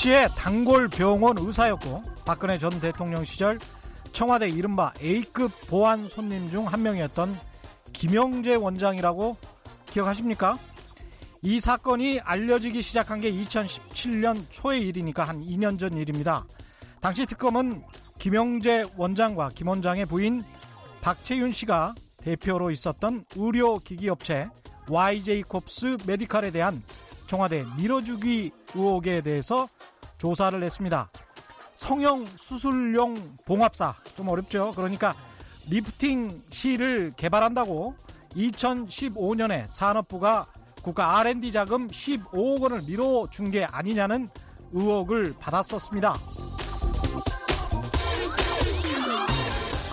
최순실씨의 단골 병원 의사였고 박근혜 전 대통령 시절 청와대 이른바 A급 보안 손님 중 한 명이었던 김영재 원장이라고 기억하십니까? 이 사건이 알려지기 시작한 게 2017년 초의 일이니까 한 2년 전 일입니다. 당시 특검은 김영재 원장과 김 원장의 부인 박채윤 씨가 대표로 있었던 의료기기업체 YJ콥스 메디칼에 대한 청와대 밀어주기 의혹에 대해서 조사를 했습니다. 성형 수술용 봉합사 좀 어렵죠. 그러니까 리프팅 실을 개발한다고 2015년에 산업부가 국가 R&D 자금 15억 원을 밀어준 게 아니냐는 의혹을 받았었습니다.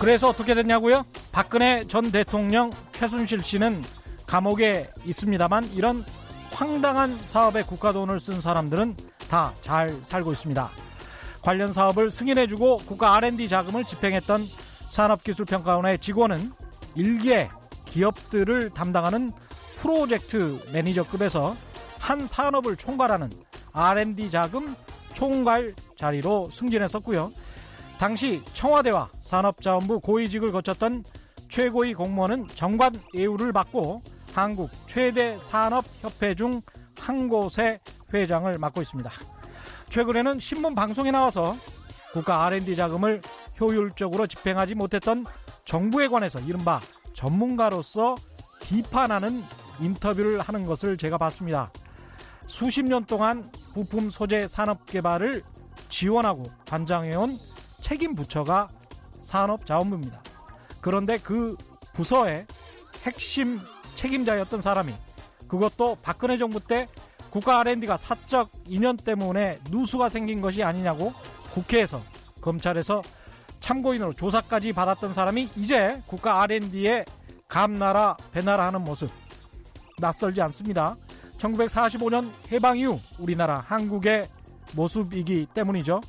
그래서 어떻게 됐냐고요? 박근혜 전 대통령 최순실 씨는 감옥에 있습니다만 이런 황당한 사업에 국가 돈을 쓴 사람들은 다 잘 살고 있습니다. 관련 사업을 승인해주고 국가 R&D 자금을 집행했던 산업기술평가원의 직원은 일개 기업들을 담당하는 프로젝트 매니저급에서 한 산업을 총괄하는 R&D 자금 총괄 자리로 승진했었고요. 당시 청와대와 산업자원부 고위직을 거쳤던 최고위 공무원은 정관 예우를 받고 한국 최대 산업협회 중 한 곳의 회장을 맡고 있습니다. 최근에는 신문 방송에 나와서 국가 R&D 자금을 효율적으로 집행하지 못했던 정부에 관해서 이른바 전문가로서 비판하는 인터뷰를 하는 것을 제가 봤습니다. 수십 년 동안 부품 소재 산업 개발을 지원하고 관장해온 책임 부처가 산업자원부입니다. 그런데 그 부서의 핵심 책임자였던 사람이 그것도 박근혜 정부 때 국가 R&D가 사적 인연 때문에 누수가 생긴 것이 아니냐고 국회에서 검찰에서 참고인으로 조사까지 받았던 사람이 이제 국가 R&D에 감나라 배나라 하는 모습 낯설지 않습니다. 1945년 해방 이후 우리나라 한국의 모습이기 때문이죠.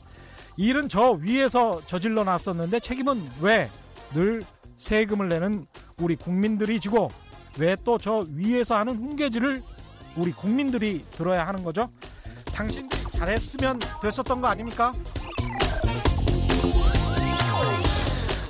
일은 저 위에서 저질러 놨었는데 책임은 왜 늘 세금을 내는 우리 국민들이 지고 왜 또 저 위에서 하는 훈계질을 우리 국민들이 들어야 하는 거죠? 당신들이 잘했으면 됐었던 거 아닙니까?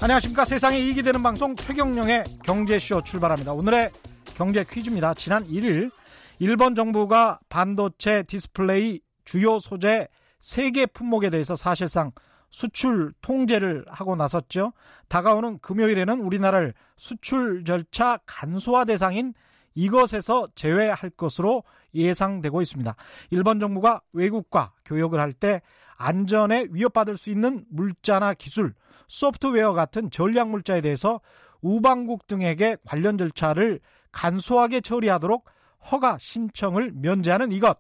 안녕하십니까. 세상에 이익이 되는 방송 최경령의 경제쇼 출발합니다. 오늘의 경제 퀴즈입니다. 지난 1일 일본 정부가 반도체 디스플레이 주요 소재 3개 품목에 대해서 사실상 수출 통제를 하고 나섰죠. 다가오는 금요일에는 우리나라를 수출 절차 간소화 대상인 이것에서 제외할 것으로 예상되고 있습니다. 일본 정부가 외국과 교역을 할 때 안전에 위협받을 수 있는 물자나 기술, 소프트웨어 같은 전략 물자에 대해서 우방국 등에게 관련 절차를 간소하게 처리하도록 허가 신청을 면제하는 이것.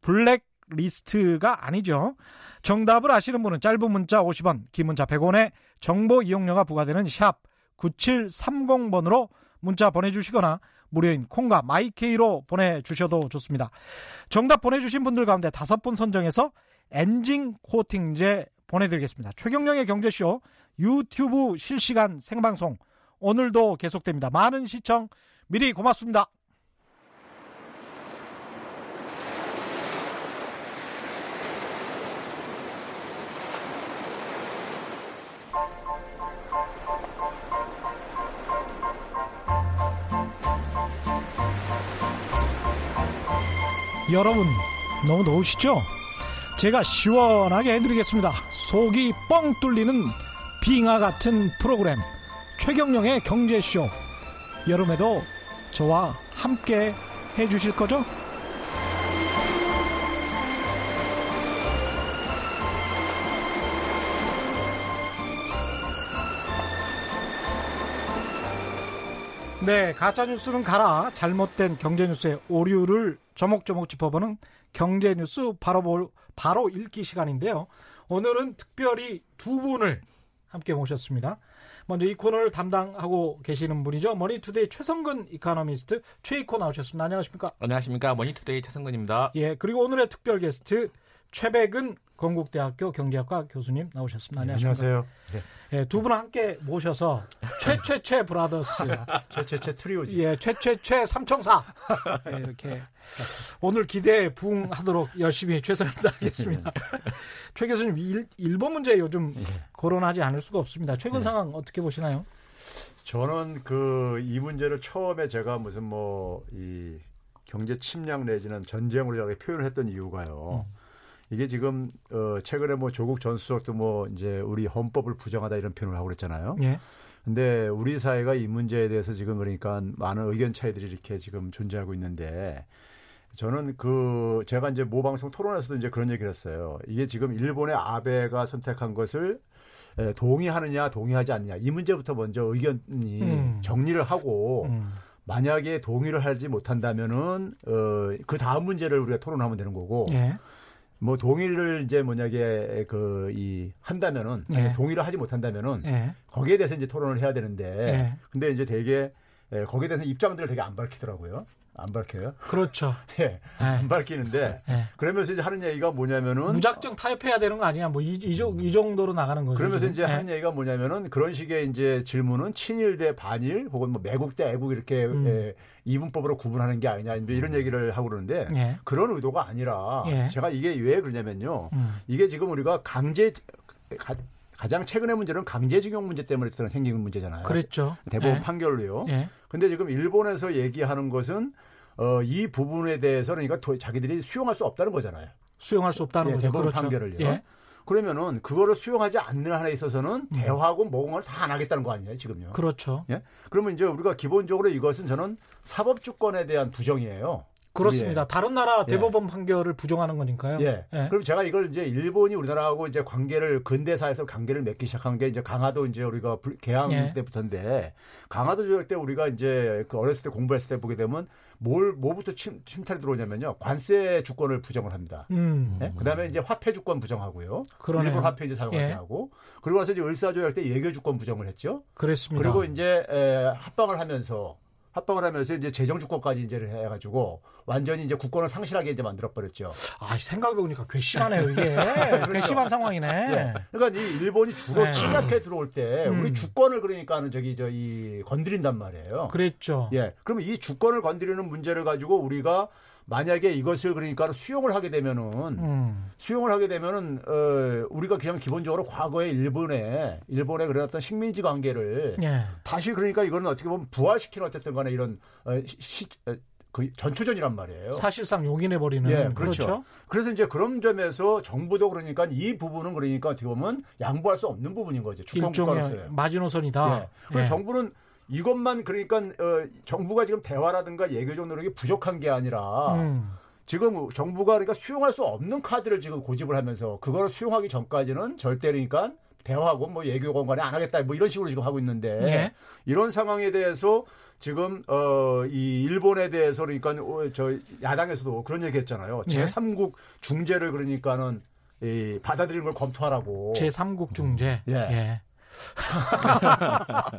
블랙 리스트가 아니죠. 정답을 아시는 분은 짧은 문자 50원, 긴 문자 100원에 정보 이용료가 부과되는 샵 9730번으로 문자 보내주시거나 무료인 콩과 마이케이로 보내주셔도 좋습니다. 정답 보내주신 분들 가운데 다섯 분 선정해서 엔진 코팅제 보내드리겠습니다. 최경영의 경제쇼 유튜브 실시간 생방송 오늘도 계속됩니다. 많은 시청 미리 고맙습니다. 여러분 너무 더우시죠? 제가 시원하게 해드리겠습니다. 속이 뻥 뚫리는 빙하 같은 프로그램 최경령의 경제쇼 여름에도 저와 함께 해주실 거죠? 네, 가짜 뉴스는 가라. 잘못된 경제 뉴스의 오류를 조목조목 짚어보는 경제 뉴스 바로 볼, 바로 읽기 시간인데요. 오늘은 특별히 두 분을 함께 모셨습니다. 먼저 이 코너를 담당하고 계시는 분이죠. 머니투데이 최성근 이카노미스트 최이코 나오셨습니다. 안녕하십니까? 안녕하십니까? 머니투데이 최성근입니다. 예, 그리고 오늘의 특별 게스트 최배근 건국대학교 경제학과 교수님 나오셨습니다. 네, 안녕하세요. 네. 네, 두 분을 함께 모셔서 최최최 brothers 최최최 트리오지. 예, 최최최 삼총사 네, 이렇게 오늘 기대에 부응하도록 열심히 최선을 다하겠습니다. 최 교수님 일, 일본 문제 요즘 예. 거론하지 않을 수가 없습니다. 최근 예. 상황 어떻게 보시나요? 저는 그 이 문제를 처음에 제가 무슨 뭐 이 경제 침략 내지는 전쟁으로 이렇게 표현을 했던 이유가요. 음. 이게 지금 어 최근에 뭐 조국 전 수석도 뭐 이제 우리 헌법을 부정하다 이런 표현을 하고 그랬잖아요. 예. 근데 우리 사회가 이 문제에 대해서 지금 그러니까 많은 의견 차이들이 이렇게 지금 존재하고 있는데 저는 그 제가 이제 모 방송 토론에서도 이제 그런 얘기를 했어요. 이게 지금 일본의 아베가 선택한 것을 동의하느냐 동의하지 않느냐 이 문제부터 먼저 의견이 음. 정리를 하고 음. 만약에 동의를 하지 못한다면은 어, 그 다음 문제를 우리가 토론하면 되는 거고 예. 뭐 동의를 이제 뭐냐게 그 이 한다면은 예. 동의를 하지 못한다면은 예. 거기에 대해서 이제 토론을 해야 되는데 예. 근데 이제 되게 예, 거기에 대해서 입장들을 되게 안 밝히더라고요. 안 밝혀요? 그렇죠. 예. 안 밝히는데 예. 그러면서 이제 하는 얘기가 뭐냐면은 무작정 타협해야 되는 거 아니야? 뭐이 이, 이, 정도로 나가는 거죠. 그러면서 지금? 이제 예. 하는 얘기가 뭐냐면은 그런 식의 이제 질문은 친일 대 반일 혹은 뭐 매국 대 애국 이렇게 음. 예, 이분법으로 구분하는 게 아니냐 이런 얘기를 하고 그러는데 예. 그런 의도가 아니라 예. 제가 이게 왜 그러냐면요. 음. 이게 지금 우리가 강제 가, 가장 최근의 문제는 강제징용 문제 때문에 생기는 문제잖아요. 그랬죠. 대법원 예. 판결로요. 예. 근데 지금 일본에서 얘기하는 것은 어, 이 부분에 대해서 그러니까 도, 자기들이 수용할 수 없다는 거잖아요. 수용할 수 없다는 예, 거죠. 대법원 그렇죠. 판결을요. 예. 그러면은 그거를 수용하지 않는 한에 있어서는 음. 대화하고 모공을 다 안 하겠다는 거 아니에요, 지금요. 그렇죠. 예? 그러면 이제 우리가 기본적으로 이것은 저는 사법 주권에 대한 부정이에요. 그렇습니다. 예. 다른 나라 예. 대법원 예. 판결을 부정하는 거니까요. 예. 예. 그럼 제가 이걸 이제 일본이 우리나라하고 이제 관계를 근대사에서 관계를 맺기 시작한 게 이제 강화도 이제 우리가 개항 예. 때부터인데 강화도 조약 때 우리가 이제 그 어렸을 때 공부했을 때 보게 되면 뭘 뭐부터 침, 탈이 들어오냐면요 관세 주권을 부정을 합니다. 음. 예? 그다음에 이제 화폐 주권 부정하고요. 그러네요. 일본 화폐 이제 사용하게 예. 하고 그리고 나서 이제 을사 조약 때 예교 주권 부정을 했죠. 그랬습니다. 그리고 이제 에, 합방을 하면서 합방을 하면서 이제 재정 주권까지 이제 해가지고 완전히 이제 국권을 상실하게 이제 만들어 버렸죠. 아 생각해보니까 괘씸하네요 이게 그렇죠. 괘씸한 상황이네. 네. 그러니까 이 일본이 주로 네. 침략해 들어올 때 음. 우리 주권을 그러니까는 저기 저 이 건드린단 말이에요. 그랬죠. 예. 그러면 이 주권을 건드리는 문제를 가지고 우리가 만약에 이것을 그러니까 수용을 하게 되면은 음. 수용을 하게 되면은 어 우리가 그냥 기본적으로 과거에 일본에 일본의 그런 어떤 식민지 관계를 예. 다시 그러니까 이거는 어떻게 보면 부활시키는 어쨌든 간에 이런 어, 시, 어, 그 전초전이란 말이에요. 사실상 용인해 버리는. 예, 그렇죠. 그렇죠. 그래서 이제 그런 점에서 정부도 그러니까 이 부분은 그러니까 어떻게 보면 양보할 수 없는 부분인 거죠. 주권국가로서의 마지노선이다. 예. 그 예. 정부는 이것만 그러니까 어, 정부가 지금 대화라든가 예교적 노력이 부족한 게 아니라 음. 지금 정부가 그러니까 수용할 수 없는 카드를 지금 고집을 하면서 그걸 수용하기 전까지는 절대 그러니까 대화하고 뭐 예교 공간에 안 하겠다 뭐 이런 식으로 지금 하고 있는데 예. 이런 상황에 대해서 지금 어 이 일본에 대해서 그러니까 어, 저 야당에서도 그런 얘기 했잖아요. 예. 제3국 중재를 그러니까는 이 받아들이는 걸 검토하라고. 제 3국 중재. 음. 예.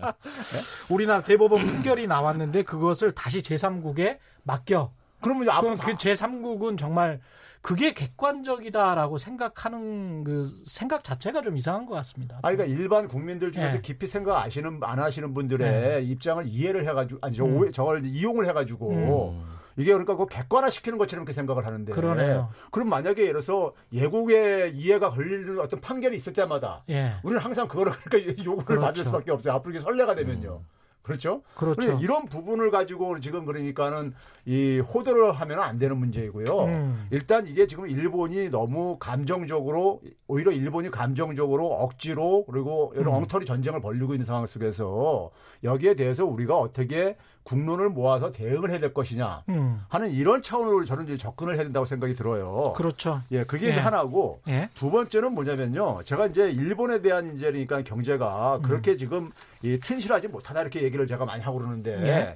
예. 우리나라 대법원 판결이 나왔는데 그것을 다시 제3국에 맡겨. 그러면 앞으로 그 제3국은 정말 그게 객관적이다라고 생각하는 그 생각 자체가 좀 이상한 것 같습니다. 아, 그러니까 일반 국민들 중에서 네. 깊이 생각 아시는 안 하시는 분들의 네. 입장을 이해를 해가지고 아니 저 음. 저걸 이용을 해가지고. 음. 이게 그러니까 그 객관화 시키는 것처럼 이렇게 생각을 하는데. 그러네요. 그럼 만약에 예를 들어서 예국의 이해가 걸리는 어떤 판결이 있을 때마다 예. 우리는 항상 그거를 그러니까 요구를 그렇죠. 받을 수밖에 없어요. 앞으로 이게 선례가 되면요. 음. 그렇죠? 그렇죠. 이런 부분을 가지고 지금 그러니까는 이 호도를 하면 안 되는 문제이고요. 음. 일단 이게 지금 일본이 너무 감정적으로 오히려 일본이 감정적으로 억지로 그리고 이런 음. 엉터리 전쟁을 벌리고 있는 상황 속에서 여기에 대해서 우리가 어떻게 국론을 모아서 대응을 해야 될 것이냐 음. 하는 이런 차원으로 저는 이제 접근을 해야 된다고 생각이 들어요. 그렇죠. 예, 그게 예. 하나고 예. 두 번째는 뭐냐면요. 제가 이제 일본에 대한 이제 그러니까 경제가 음. 그렇게 지금 이 튼실하지 못하다 이렇게 얘기를 제가 많이 하고 그러는데 예.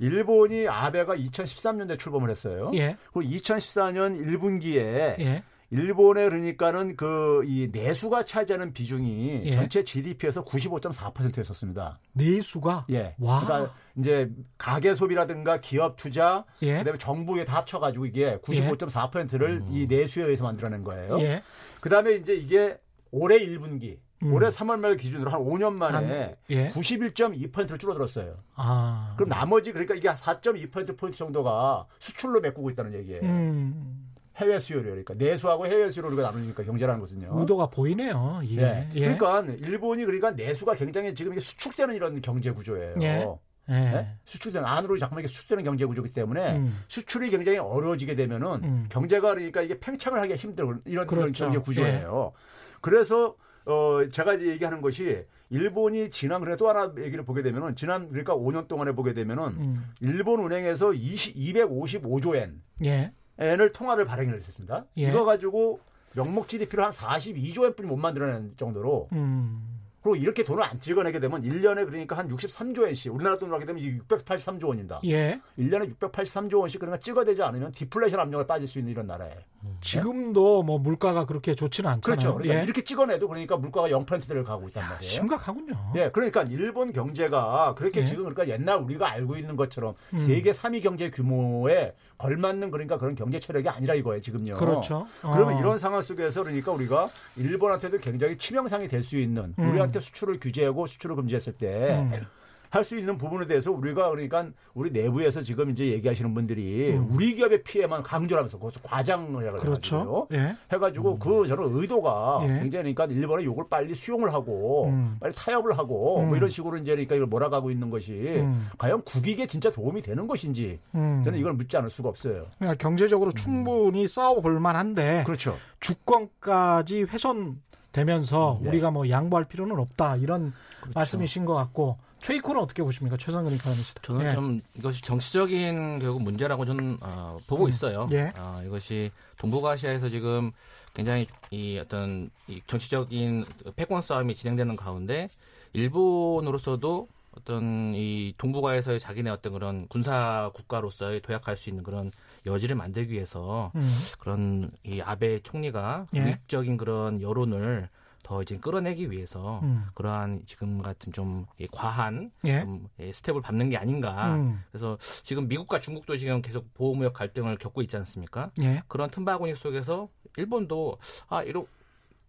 일본이 아베가 2013년대 출범을 했어요. 예. 그리고 2014년 1분기에 예. 일본에 그러니까는 그 이 내수가 차지하는 비중이 예. 전체 GDP에서 95.4%였었습니다. 내수가 예. 와. 그러니까 이제 가계 소비라든가 기업 투자, 예. 그다음에 정부에 다 합쳐 가지고 이게 95.4%를 이 내수에 의해서 만들어낸 거예요. 예. 그다음에 이제 이게 올해 1분기, 음. 올해 3월 말 기준으로 한 5년 만에 한- 예. 91.2%로 줄어들었어요. 아. 그럼 나머지 그러니까 이게 4.2% 포인트 정도가 수출로 메꾸고 있다는 얘기예요. 음. 해외 수요를 그러니까 내수하고 해외 수요를 우리가 나누니까 경제라는 것은요. 의도가 보이네요. 이게. 예. 예. 그러니까 일본이 그러니까 내수가 굉장히 지금 이게 수축되는 이런 경제 구조예요. 예. 예. 예? 수출되는 안으로 자꾸만 이게 수축되는 경제 구조이기 때문에 음. 수출이 굉장히 어려워지게 되면은 음. 경제가 그러니까 이게 팽창을 하기가 힘든 이런, 이런 그렇죠. 경제 구조예요. 그래서 어 제가 이제 얘기하는 것이 일본이 지난 그래 또 하나 얘기를 보게 되면은 지난 그러니까 5년 동안에 보게 되면은 음. 일본 은행에서 20, 255조 엔 예. 엔을 통화를 발행을 했습니다. 예. 이거 가지고 명목 GDP를 한 42조 엔뿐이 못 만들어낸 정도로 음. 그리고 이렇게 돈을 안 찍어내게 되면 1년에 그러니까 한 63조 엔씩 우리나라 돈으로 하게 되면 683조 원입니다. 예. 1년에 683조 원씩 그러니까 찍어대지 않으면 디플레이션 압력에 빠질 수 있는 이런 나라예요. 지금도 뭐 물가가 그렇게 좋지는 않잖아요. 그렇죠. 그러니까 예. 이렇게 찍어내도 그러니까 물가가 0%대를 가고 있단 말이에요. 심각하군요. 예, 그러니까 일본 경제가 그렇게 예. 지금 그러니까 옛날 우리가 알고 있는 것처럼 음. 세계 3위 경제 규모에 걸맞는 그러니까 그런 경제 체력이 아니라 이거예요, 지금요. 그렇죠. 그러면 어. 이런 상황 속에서 그러니까 우리가 일본한테도 굉장히 치명상이 될 수 있는 음. 우리한테 수출을 규제하고 수출을 금지했을 때 음. 할 수 있는 부분에 대해서 우리가 그러니까 우리 내부에서 지금 이제 얘기하시는 분들이 음. 우리 기업의 피해만 강조하면서 그것도 과장을 해가지고 그렇죠. 예. 해가지고 그 저는 의도가 예. 굉장히 그러니까 일본의 욕을 빨리 수용을 하고 음. 빨리 타협을 하고 음. 뭐 이런 식으로 이제 그러니까 이걸 몰아가고 있는 것이 음. 과연 국익에 진짜 도움이 되는 것인지 음. 저는 이걸 묻지 않을 수가 없어요. 그러니까 경제적으로 충분히 싸워볼 만한데 그렇죠. 주권까지 훼손 되면서 음, 네. 우리가 뭐 양보할 필요는 없다 이런 그렇죠. 말씀이신 것 같고 최이코는 어떻게 보십니까 최상근 이카노미스트. 저는 예. 좀 이것이 정치적인 결국 문제라고 저는 어, 보고 음, 있어요. 예. 어, 이것이 동북아시아에서 지금 굉장히 이 어떤 이 정치적인 패권 싸움이 진행되는 가운데 일본으로서도 어떤 이 동북아에서의 자기네 어떤 그런 군사 국가로서의 도약할 수 있는 그런 여지를 만들기 위해서 음. 그런 이 아베 총리가 예. 우익적인 그런 여론을 더 이제 끌어내기 위해서 음. 그러한 지금 같은 좀이 과한 예. 좀 예, 스텝을 밟는 게 아닌가. 음. 그래서 지금 미국과 중국도 지금 계속 보호무역 갈등을 겪고 있지 않습니까? 예. 그런 틈바구니 속에서 일본도 아 이런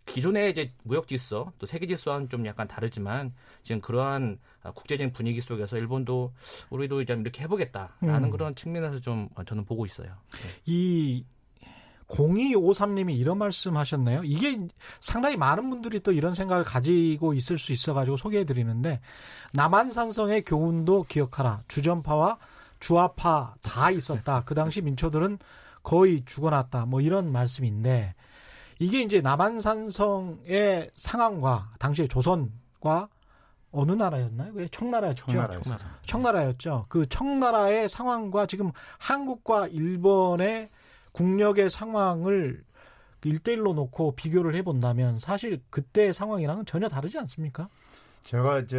기존의 이제 무역 질서 또 세계 질서와는 좀 약간 다르지만 지금 그러한 아, 국제적인 분위기 속에서 일본도 우리도 이제 이렇게 해보겠다라는 음. 그런 측면에서 좀 어, 저는 보고 있어요. 이 0253님이 이런 말씀 하셨네요. 이게 상당히 많은 분들이 또 이런 생각을 가지고 있을 수 있어가지고 소개해 드리는데, 남한산성의 교훈도 기억하라. 주전파와 주화파 다 있었다. 그 당시 민초들은 거의 죽어났다. 뭐 이런 말씀인데, 이게 이제 남한산성의 상황과 당시의 조선과 어느 나라였나요? 그게 청나라였죠. 청나라였죠. 정말. 청나라였죠. 그 청나라의 상황과 지금 한국과 일본의 국력의 상황을 일대일로 놓고 비교를 해본다면 사실 그때 상황이랑은 전혀 다르지 않습니까? 제가 이제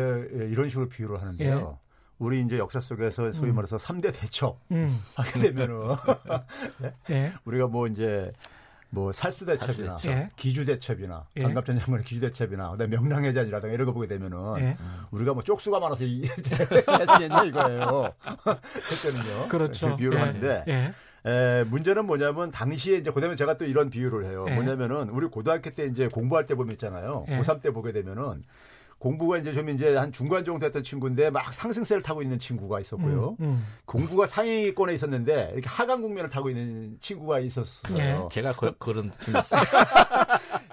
이런 식으로 비유를 하는데요. 우리 이제 역사 속에서 소위 음. 말해서 3대 대첩 음, 하게 되면은 예, 우리가 뭐 이제 뭐 살수 대첩이나. 예. 기주 대첩이나 예. 반갑전 장군의 기주 대첩이나 그다음에 명랑해전이라든가 이런 거 보게 되면은 예. 우리가 뭐 쪽수가 많아서 이- 이거예요. 했거든요. 그렇죠. 비유를 예, 하는데 예, 에, 문제는 뭐냐면 당시에 이제 그다음에 제가 또 이런 비유를 해요. 예. 뭐냐면은 우리 고등학교 때 이제 공부할 때 보면 있잖아요. 예. 고3 때 보게 되면은 공부가 이제 좀 이제 한 중간 정도 했던 친구인데 막 상승세를 타고 있는 친구가 있었고요. 음, 음. 공부가 상위권에 있었는데 이렇게 하강 국면을 타고 있는 친구가 있었어요. 예. 제가 그, 그런 팀이었어요.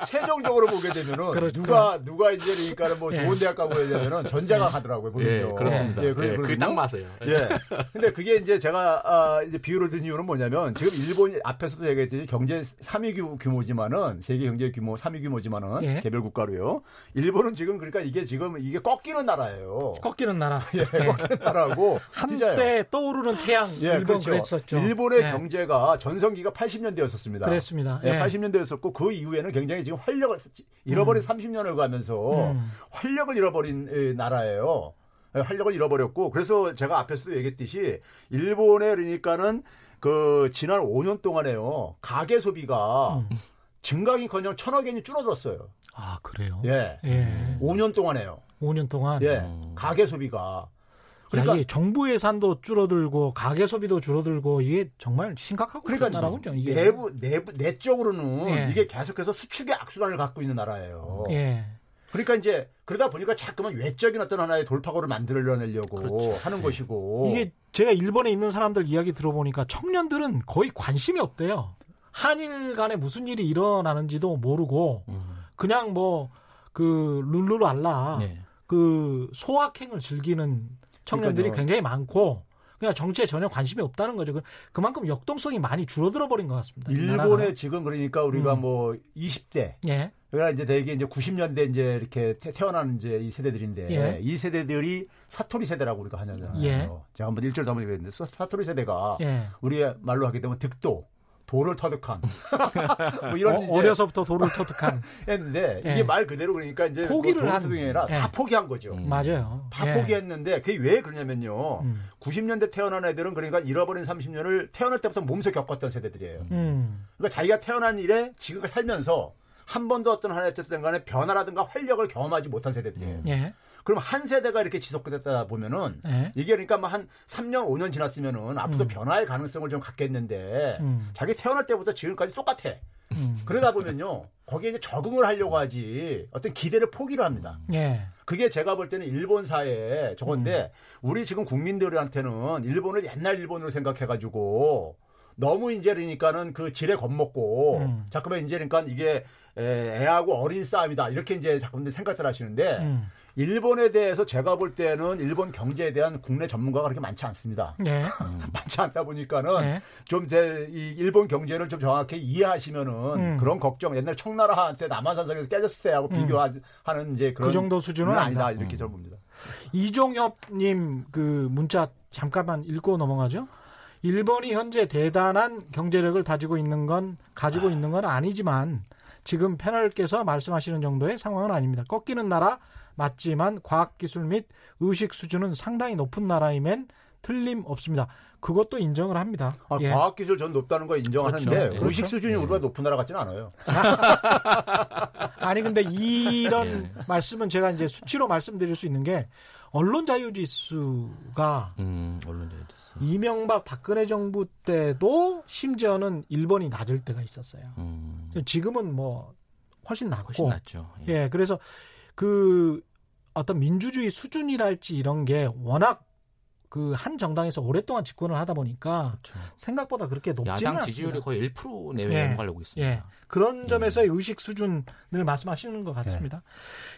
최종적으로 보게 되면은 그렇죠. 누가 누가 이제 그러니까 뭐 예. 좋은 대학 가고 그러냐면은 전자가 가더라고요. 보면요. 예, 그렇습니다. 예, 예, 그래, 그게 딱 맞아요. 예. 근데 그게 이제 제가 아, 이제 비유를 든 이유는 뭐냐면 지금 일본 앞에서도 얘기했지 경제 3위 규- 규모지만은 세계 경제 규모 3위 규모지만은 예. 개별 국가로요. 일본은 지금 그러니까 이게 지금 이게 꺾이는 나라예요. 꺾이는 나라. 예, 꺾이는 나라고. 한때 떠오르는 태양 예, 일본 그렇죠. 그랬었죠. 일본의 예, 경제가 전성기가 80년대였었습니다. 그랬습니다. 예, 예. 80년대였었고 그 이후에는 굉장히 지금 활력을 잃어버린 30년을 가면서 음. 활력을 잃어버린 에, 나라예요. 예, 활력을 잃어버렸고 그래서 제가 앞에서도 얘기했듯이 일본에 그러니까는 그 지난 5년 동안에요 가계 소비가 음. 증강이커녕 천억 원이 줄어들었어요. 아 그래요? 예. 예. 5년 동안에요. 5년 동안. 예. 음. 가계 소비가. 그러니까 이게 정부 예산도 줄어들고 가계 소비도 줄어들고 이게 정말 심각하고 그러니까 나라군요. 이게. 내부 내부 내적으로는 예. 이게 계속해서 수축의 악순환을 갖고 있는 나라예요. 예. 그러니까 이제 그러다 보니까 자꾸만 외적인 어떤 하나의 돌파구를 만들어내려고 그렇죠. 하는 것이고 이게 제가 일본에 있는 사람들 이야기 들어보니까 청년들은 거의 관심이 없대요. 한일 간에 무슨 일이 일어나는지도 모르고 음. 그냥 뭐 그 룰루랄라 네. 그 소확행을 즐기는 청년들이 그러니까요. 굉장히 많고 그냥 정치에 전혀 관심이 없다는 거죠. 그- 그만큼 역동성이 많이 줄어들어 버린 것 같습니다. 이 일본에. 지금 그러니까 우리가 음. 뭐 20대 예. 그러니까 이제 대개 이제 90년대 이제 이렇게 태- 태어나는 이제 이 세대들인데 예. 이 세대들이 사토리 세대라고 우리가 하잖아요. 예. 제가 한번 일절 사- 사토리 세대가 예. 우리의 말로 하게 되면 득도 도를 터득한 뭐 이런 어, 어려서부터 도를 터득한 했는데 예. 이게 말 그대로 그러니까 이제 포기를 뭐 한- 아니라 예. 다 포기한 거죠. 음. 맞아요. 다 예. 포기했는데 그게 왜 그러냐면요. 음. 90년대 태어난 애들은 그러니까 잃어버린 30년을 태어날 때부터 몸소 겪었던 세대들이에요. 음. 그러니까 자기가 태어난 일에 지금까지 살면서 한 번도 어떤 하나의 어쨌든 간에 변화라든가 활력을 경험하지 못한 세대들이에요. 예. 그럼 한 세대가 이렇게 지속되다 보면은 예. 이게 그러니까 뭐 한 3년, 5년 지났으면은 앞으로 음. 변화의 가능성을 좀 갖겠는데 음. 자기 태어날 때부터 지금까지 똑같아. 음. 그러다 보면요. 거기에 이제 적응을 하려고 하지 어떤 기대를 포기를 합니다. 예. 그게 제가 볼 때는 일본 사회에 저건데 음. 우리 지금 국민들한테는 일본을 옛날 일본으로 생각해가지고 너무 이제 그러니까는 그 지레 겁먹고 음. 자꾸만 이제 그러니까 이게 애- 애하고 어린 싸움이다 이렇게 이제 자꾸만 생각들 하시는데 음. 일본에 대해서 제가 볼 때는 일본 경제에 대한 국내 전문가가 그렇게 많지 않습니다. 예. 많지 않다 보니까는 예. 좀제이 일본 경제를 좀 정확히 이해하시면은 음. 그런 걱정 옛날 청나라한테 남한산성에서 깨졌을 때하고 음. 비교하는 이제 그런 그 정도 수준은 아니다, 아니다. 이렇게 저는 봅니다. 이종협님 그 문자 잠깐만 읽고 넘어가죠. 일본이 현재 대단한 경제력을 가지고 있는 건 가지고 있는 건 아니지만 지금 패널께서 말씀하시는 정도의 상황은 아닙니다. 꺾이는 나라 맞지만 과학기술 및 의식 수준은 상당히 높은 나라임엔 틀림없습니다. 그것도 인정을 합니다. 아, 예. 과학기술 전 높다는 거 인정하는데 그렇죠. 예. 의식 수준이 예. 우리가 높은 나라 같지는 않아요. 아니 근데 이런 예. 말씀은 제가 이제 수치로 말씀드릴 수 있는 게 언론 자유 지수가 음, 언론 자유 됐어. 이명박 박근혜 정부 때도 심지어는 일본이 낮을 때가 있었어요. 음, 지금은 뭐 훨씬 낮고 훨씬. 예. 예, 그래서 그 어떤 민주주의 수준이랄지 이런 게 워낙 그 한 정당에서 오랫동안 집권을 하다 보니까 그렇죠. 생각보다 그렇게 높지는 야당 않습니다. 지지율이 거의 1% 내외 예. 넘어가려고 있습니다. 예. 그런 음. 점에서의 의식 수준을 말씀하시는 것 같습니다.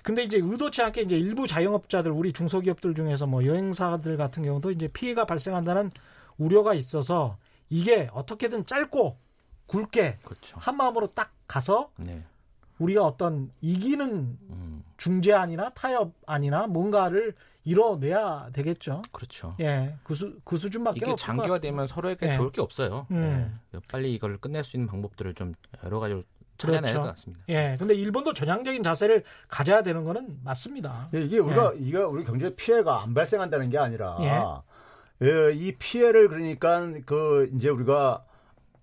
근데 이제 의도치 않게 이제 일부 자영업자들, 우리 중소기업들 중에서 뭐 여행사들 같은 경우도 이제 피해가 발생한다는 우려가 있어서 이게 어떻게든 짧고 굵게 그렇죠. 한 마음으로 딱 가서 네. 우리가 어떤 이기는 음, 중재안이나 타협안이나 뭔가를 이뤄내야 되겠죠. 그렇죠. 예, 그, 수, 그 수준밖에 이게. 장기화되면 서로에게 예. 좋을 게 없어요. 음. 예. 빨리 이걸 끝낼 수 있는 방법들을 좀 여러 가지로 찾아내야 될 그렇죠. 것 같습니다. 예, 근데 일본도 전향적인 자세를 가져야 되는 거는 맞습니다. 예, 이게 우리가 이게 우리 경제 피해가 안 발생한다는 게 아니라 예. 예, 이 피해를 그러니까 그 이제 우리가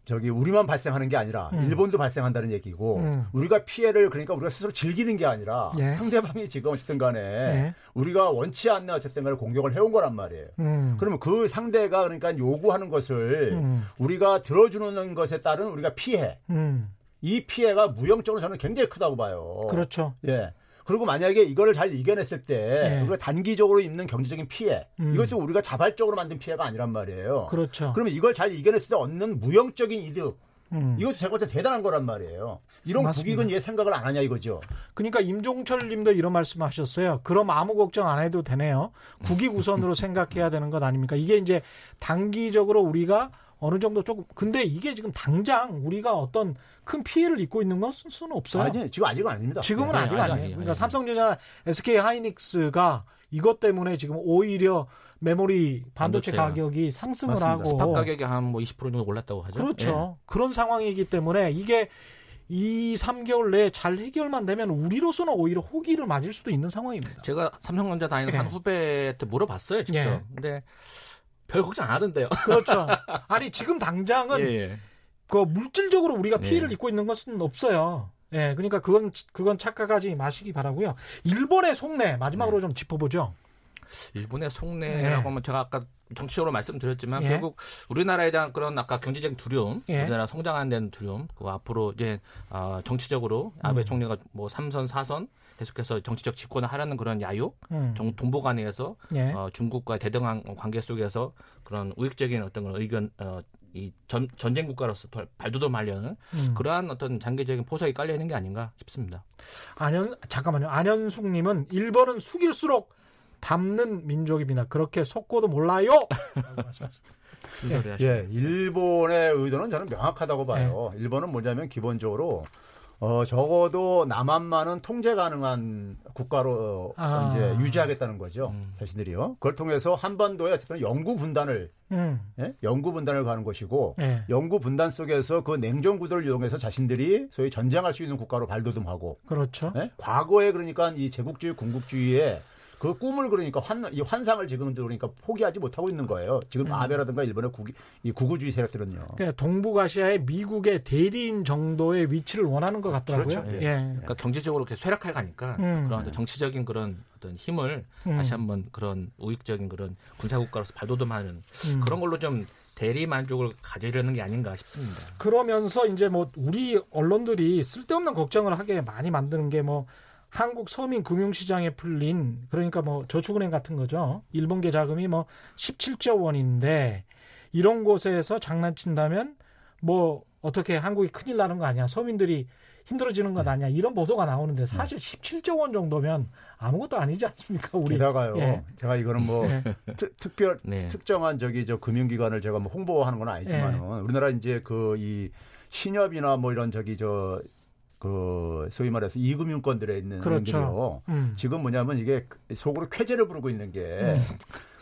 저기 우리만 발생하는 게 아니라 음. 일본도 발생한다는 얘기고 음. 우리가 피해를 그러니까 우리가 스스로 즐기는 게 아니라 예. 상대방이 지금 어쨌든 간에 예. 우리가 원치 않는 어쨌든 간에 공격을 해온 거란 말이에요. 음. 그러면 그 상대가 그러니까 요구하는 것을 음. 우리가 들어주는 것에 따른 우리가 피해 음, 이 피해가 무형적으로 저는 굉장히 크다고 봐요. 그렇죠. 예. 그리고 만약에 이거를 잘 이겨냈을 때 예. 우리가 단기적으로 있는 경제적인 피해 음. 이것도 우리가 자발적으로 만든 피해가 아니란 말이에요. 그렇죠. 그러면 이걸 잘 이겨냈을 때 얻는 무형적인 이득 음. 이것도 제가 볼 때 대단한 거란 말이에요. 이런 맞습니다. 국익은 얘 생각을 안 하냐 이거죠. 그러니까 임종철 님도 이런 말씀 하셨어요. 그럼 아무 걱정 안 해도 되네요. 국익 우선으로 생각해야 되는 것 아닙니까? 이게 이제 단기적으로 우리가 어느 정도 조금 근데 이게 지금 당장 우리가 어떤 큰 피해를 입고 있는 것은 수는 없어요. 아니 지금 아직은 아닙니다. 지금은 네, 아직 아니에요. 아니에요. 그러니까 예. 삼성전자나 SK 하이닉스가 이것 때문에 지금 오히려 메모리 반도체 반도체가 가격이 상승을 맞습니다. 하고 스팟 가격이 한 뭐 20% 정도 올랐다고 하죠. 그렇죠. 그런 상황이기 때문에 이게 2, 3개월 내에 잘 해결만 되면 우리로서는 오히려 호기를 맞을 수도 있는 상황입니다. 예. 제가 삼성전자 다니는 예. 한 후배한테 물어봤어요, 직접. 예. 근데 별 걱정 안 하던데요. 그렇죠. 아니 지금 당장은 예, 예. 그 물질적으로 우리가 네. 피해를 입고 있는 것은 없어요. 예, 그러니까 그건 그건 착각하지 마시기 바라고요. 일본의 속내 마지막으로 좀 짚어보죠. 일본의 속내라고 예. 하면 제가 아까 정치적으로 말씀드렸지만 예. 결국 우리나라에 대한 그런 아까 경제적인 두려움, 예. 우리나라 성장하는 데는 두려움, 그 앞으로 이제 어, 정치적으로 아베 음. 총리가 뭐 3선, 4선 계속해서 정치적 집권을 하려는 그런 야욕, 음. 정, 동북 안에서 예. 어, 중국과의 대등한 관계 속에서 그런 우익적인 어떤 그런 의견, 어, 이 전, 전쟁 국가로서 발- 발돋움하려는 음. 그러한 어떤 장기적인 포석이 깔려 있는 게 아닌가 싶습니다. 안현 잠깐만요. 안현숙님은 일본은 숙일수록 담는 민족입니다. 그렇게 속고도 몰라요. 하시죠. 예, 일본의 의도는 저는 명확하다고 봐요. 네. 일본은 뭐냐면 기본적으로 어 적어도 남한만은 통제 가능한 국가로 어, 아. 이제 유지하겠다는 거죠. 음. 자신들이요. 그걸 통해서 한반도에 어쨌든 영구 분단을 음. 예? 영구 분단을 가는 것이고 예. 영구 분단 속에서 그 냉전 구도를 이용해서 자신들이 소위 전쟁할 수 있는 국가로 발돋움하고 그렇죠. 예? 과거에 그러니까 이 제국주의 군국주의에 그 꿈을 그러니까 환, 이 환상을 지금도 그러니까 포기하지 못하고 있는 거예요. 지금 음. 아베라든가 일본의 국, 이 구구주의 세력들은요. 그러니까 동북아시아의 미국의 대리인 정도의 위치를 원하는 것 같더라고요. 그렇죠. 예. 그러니까 경제적으로 이렇게 쇠락해 가니까 음. 그런 정치적인 그런 어떤 힘을 음. 다시 한번 그런 우익적인 그런 군사국가로서 발돋움하는 음. 그런 걸로 좀 대리 만족을 가지려는 게 아닌가 싶습니다. 그러면서 이제 뭐 우리 언론들이 쓸데없는 걱정을 하게 많이 만드는 게뭐 한국 서민 금융시장에 풀린 그러니까 뭐 저축은행 같은 거죠. 일본 계 자금이 뭐 17조 원인데 이런 곳에서 장난친다면 뭐 어떻게 한국이 큰일 나는 거 아니야. 서민들이 힘들어지는 것 아니야. 이런 보도가 나오는데 사실 17조 원 정도면 아무것도 아니지 않습니까? 우리 게다가요. 예. 제가 이거는 뭐 예. 특, 특별 네. 특정한 저기 저 금융기관을 제가 뭐 홍보하는 건 아니지만은 예. 우리나라 이제 그 이 신협이나 뭐 이런 저기 저 그 소위 말해서 이금융권들에 있는 그렇죠. 은행들이요. 음. 지금 뭐냐면 이게 속으로 쾌재를 부르고 있는 게 음.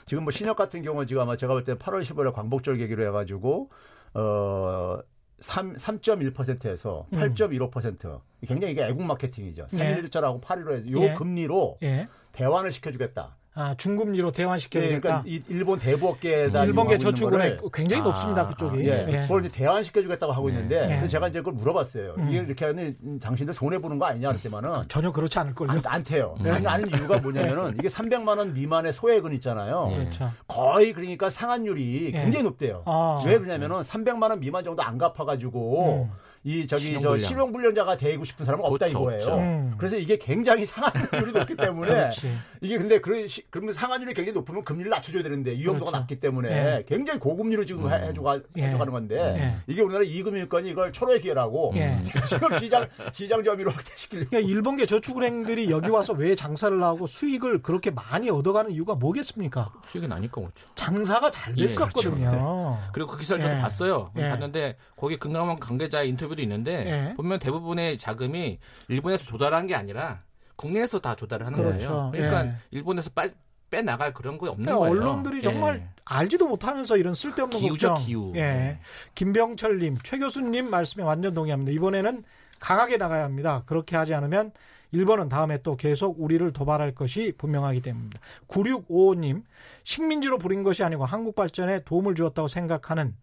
지금 뭐 신협 같은 경우 지금 아마 제가 볼 때 8월 15일 광복절 계기로 해가지고 어 3, 3.1%에서 음. 8.15% 굉장히 이게 애국 마케팅이죠. 예. 3.1절하고 8.15 해서 요 예. 금리로 예. 대환을 시켜주겠다. 아, 중금리로 대환시켜야겠다. 그러니까 이 일본 대부업계에다 일본계 이용하고 있는 저축은행 거를 굉장히 아, 높습니다. 그쪽이. 예, 예. 그걸 이제 대환시켜주겠다고 하고 네. 있는데 예. 그래서 제가 이제 그걸 물어봤어요. 음. 이게 이렇게 하면 당신들 손해 보는 거 아니냐 그랬더만은 전혀 그렇지 않을 걸요. 안, 안 돼요. 네. 아니, 아는 이유가 뭐냐면은 이게 300만 원 미만의 소액은 있잖아요. 예. 그렇죠. 거의 그러니까 상환율이 예. 굉장히 높대요. 아. 왜 그러냐면은 300만 원 미만 정도 안 갚아가지고 음. 이 저기 신용불량. 저 실용 불량자가 되고 싶은 사람은 없다 그렇죠, 이거예요. 없죠. 음. 그래서 이게 굉장히 상환율이 높기 때문에 그렇지. 이게 근데 그런 시- 그러면 상환율이 굉장히 높으면 금리를 낮춰줘야 되는데 위험도가 그렇죠. 낮기 때문에 예. 굉장히 고금리로 지금 해- 해줘가, 예. 해줘가는 건데 예. 이게 우리나라 이금융권이 이걸 철호의 기회라고 예. 지금 시장 시장 점유로 확대시키려고 그러니까 일본계 저축은행들이 여기 와서 왜 장사를 하고 수익을 그렇게 많이 얻어가는 이유가 뭐겠습니까? 수익은 아니까 그렇죠. 장사가 잘 예, 됐었거든요. 그리고 그 기사를 저도 예. 봤어요. 예. 봤는데 거기 금감원 관계자의 인터뷰 도 있는데 예. 보면 대부분의 자금이 일본에서 조달한 게 아니라 국내에서 다 조달을 하는 그렇죠. 거예요. 그러니까 예. 일본에서 빠, 빼나갈 그런 거 없는 그러니까 거예요. 언론들이 정말 예. 알지도 못하면서 이런 쓸데없는 기우죠, 걱정. 기우. 예. 네. 김병철님, 최 교수님 말씀에 완전 동의합니다. 이번에는 강하게 나가야 합니다. 그렇게 하지 않으면 일본은 다음에 또 계속 우리를 도발할 것이 분명하기 때문입니다. 9655님, 식민지로 부린 것이 아니고 한국 발전에 도움을 주었다고 생각하는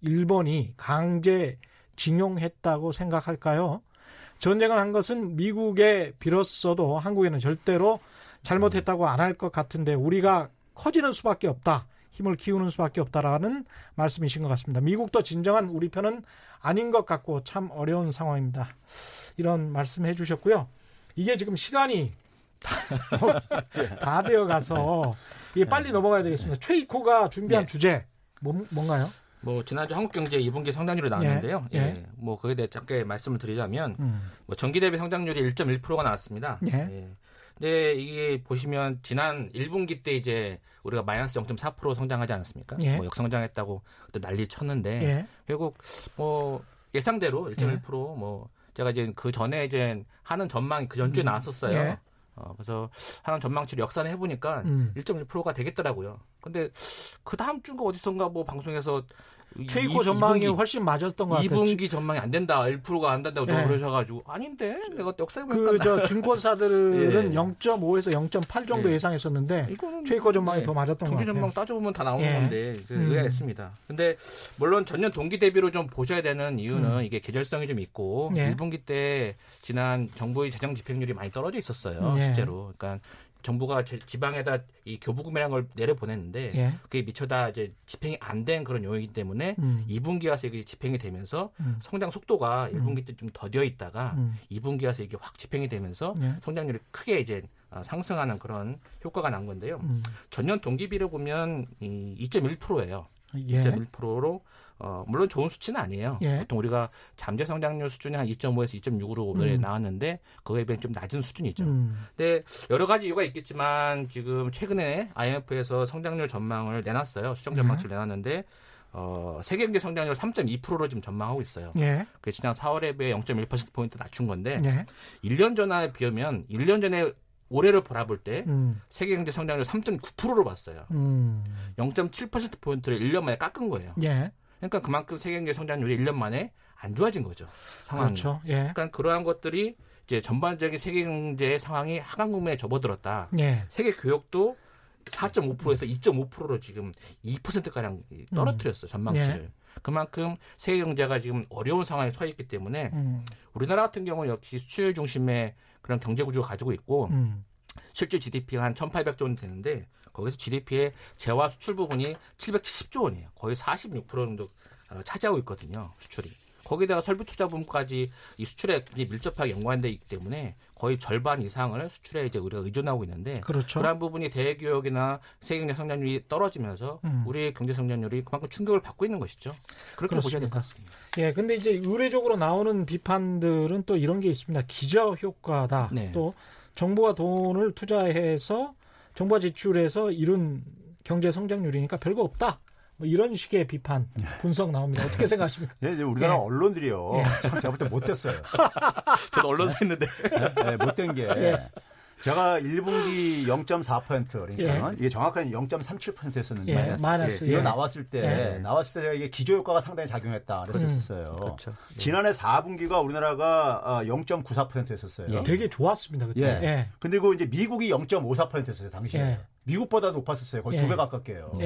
일본이 강제 징용했다고 생각할까요? 전쟁을 한 것은 미국에 빌었어도 한국에는 절대로 잘못했다고 안 할 것 같은데 우리가 커지는 수밖에 없다. 힘을 키우는 수밖에 없다라는 말씀이신 것 같습니다. 미국도 진정한 우리 편은 아닌 것 같고 참 어려운 상황입니다. 이런 말씀 해주셨고요. 이게 지금 시간이 다, 다 되어 가서 이게 빨리 넘어가야 되겠습니다. 최이코가 준비한 네. 주제 뭐, 뭔가요? 뭐 지난주 한국경제 2분기 성장률이 나왔는데요. 예, 예. 예. 뭐 거기에 대해 짧게 말씀을 드리자면 음. 뭐 전기 대비 성장률이 1.1%가 나왔습니다. 예. 근데 이게 보시면 지난 1분기 때 이제 우리가 마이너스 0.4% 성장하지 않았습니까? 예. 뭐 역성장했다고 그때 난리 쳤는데 예. 결국 뭐 예상대로 1.1%뭐 제가 이제 그 전에 이제 하는 전망이 그 전주에 음. 나왔었어요. 예. 어, 그래서 하는 전망치를 역산을 해보니까 음. 1.1%가 되겠더라고요. 근데 그 다음 주가 어디선가 뭐 방송에서 최이코 전망이 훨씬 맞았던 것 같아요. 2분기 전망이 안 된다. 1%가 안 된다고 네. 그러셔가지고 아닌데 내가 역사 그저 증권사들은 예. 0.5에서 0.8 정도 예. 예상했었는데 이거는 최이코 전망이 네. 더 맞았던 것 같아요. 전망 따져보면 다 나오는 예. 건데 그 음. 의아가 있습니다. 근데 물론 전년 동기 대비로 좀 보셔야 되는 이유는 음. 이게 계절성이 좀 있고 예. 1분기 때 지난 정부의 재정 집행률이 많이 떨어져 있었어요. 예. 실제로. 그러니까 정부가 제- 지방에다 이 교부금이라는 걸 내려 보냈는데 예. 그게 미처 다 이제 집행이 안 된 그런 요인이기 때문에 음. 2분기 와서 이게 집행이 되면서 음. 성장 속도가 1분기 때 좀 더뎌 있다가 음. 2분기 와서 이게 확 집행이 되면서 예. 성장률이 크게 이제 어, 상승하는 그런 효과가 난 건데요. 음. 전년 동기비로 보면 이 2.1%예요. 예. 2.1%로 어, 물론 좋은 수치는 아니에요. 예. 보통 우리가 잠재 성장률 수준이 한 2.5에서 2.6으로 올해 음. 나왔는데 그거에 비해 좀 낮은 수준이죠. 음. 근데 여러 가지 이유가 있겠지만 지금 최근에 IMF에서 성장률 전망을 내놨어요. 수정 전망치를 내놨는데 어, 세계 경제 성장률 3.2%로 지금 전망하고 있어요. 예. 그 지난 4월에 비해 0.1% 포인트 낮춘 건데 예. 1년 전에 비하면 1년 전에 올해를 바라볼 때 음. 세계 경제 성장률 3.9%로 봤어요. 음. 0.7% 포인트를 1년 만에 깎은 거예요. 예. 그러니까 그만큼 세계 경제 성장률이 1년 만에 안 좋아진 거죠. 상황이. 그렇죠. 예. 그러니까 그러한 것들이 이제 전반적인 세계 경제의 상황이 하강 국면에 접어들었다. 예. 세계 교역도 4.5%에서 2.5%로 지금 2%가량 떨어뜨렸어요. 전망치를. 그만큼 세계 경제가 지금 어려운 상황에 처해 있기 때문에 음. 우리나라 같은 경우는 역시 수출 중심의 그런 경제 구조를 가지고 있고 음. 실제 GDP가 한 1,800조 원 되는데 거기서 GDP의 재화 수출 부분이 770조 원이에요. 거의 46% 정도 어, 차지하고 있거든요. 수출이. 거기다가 설비 투자 부분까지 이 수출에 이제 밀접하게 연관돼 있기 때문에 거의 절반 이상을 수출에 이제 우리가 의존하고 있는데 그렇죠. 그러한 부분이 대기업이나 세계 경제 성장률이 떨어지면서 음. 우리의 경제 성장률이 그만큼 충격을 받고 있는 것이죠. 그렇게 보셔야 될 그렇습니다. 것 같습니다. 예, 근데 이제 의례적으로 나오는 비판들은 또 이런 게 있습니다. 기저 효과다. 네. 또 정부가 돈을 투자해서 정부가 지출해서 이룬 경제 성장률이니까 별거 없다. 뭐 이런 식의 비판 분석 나옵니다. 어떻게 생각하십니까? 예, 이제 우리나라 예. 언론들이요. 참 제가 볼 때 못됐어요. 저도 언론사 했는데 네, 못된 게 예. 제가 1분기 0.4% 그러니까 예. 이게 정확한 0.37%였었는데 예, 마이너스, 이거 예. 나왔을 때 예. 나왔을 때 제가 이게 기저 효과가 상당히 작용했다 그랬었어요. 그렇죠. 지난해 4분기가 우리나라가 0.94%였었어요. 예. 되게 좋았습니다. 그때. 예. 예. 근데 그 이제 미국이 0.54%였어요 당시에. 예. 미국보다 높았었어요. 거의 예. 두배 가깝게요.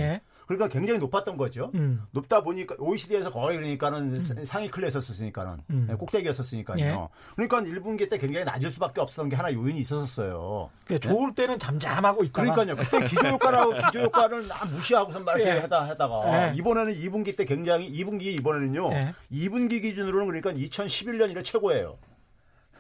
예. 그러니까 굉장히 높았던 거죠. 음. 높다 보니까 OECD에서 거의 그러니까는 상위 클래스였으니까는 음. 예, 꼭대기였었으니까요. 예. 그러니까 1분기 때 굉장히 낮을 수밖에 없었던 게 하나 요인이 있었었어요. 그러니까 좋을 때는 잠잠하고 있다가 그러니까요. 그때 기저 효과라고 기저 효과를 나 무시하고서 막 이렇게 예. 하다 하다가 예. 이번에는 2분기 때 굉장히 2분기 이번에는요. 예. 2분기 기준으로는 그러니까 2011년 이래 최고예요.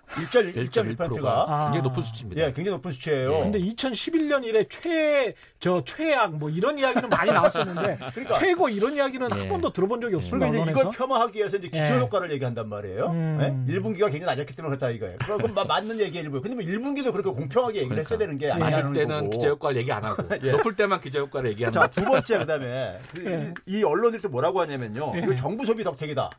1.1%가 아. 굉장히 높은 수치입니다. 예, 굉장히 높은 수치예요. 예. 근데 2011년 이래 최, 저, 최악, 뭐 이런 이야기는 많이 나왔었는데, 그러니까. 최고 이런 이야기는 예. 한 번도 들어본 적이 없습니다. 그러니까 이제. 이걸 폄하하기 위해서 이제 기저 예. 효과를 얘기한단 말이에요. 음. 예? 1분기가 굉장히 낮았기 때문에 그렇다 이거예요. 그럼 마- 맞는 얘기예요. 근데 뭐 1분기도 그렇게 공평하게 얘기를 했어야 되는 게 아니라는 때는 거고. 기저 효과를 얘기 안 하고 예. 높을 때만 기저 효과를 얘기하는 자, 두 번째 그다음에 그 예. 이, 이 언론들이 또 뭐라고 하냐면요. 예. 이거 정부 소비 덕택이다.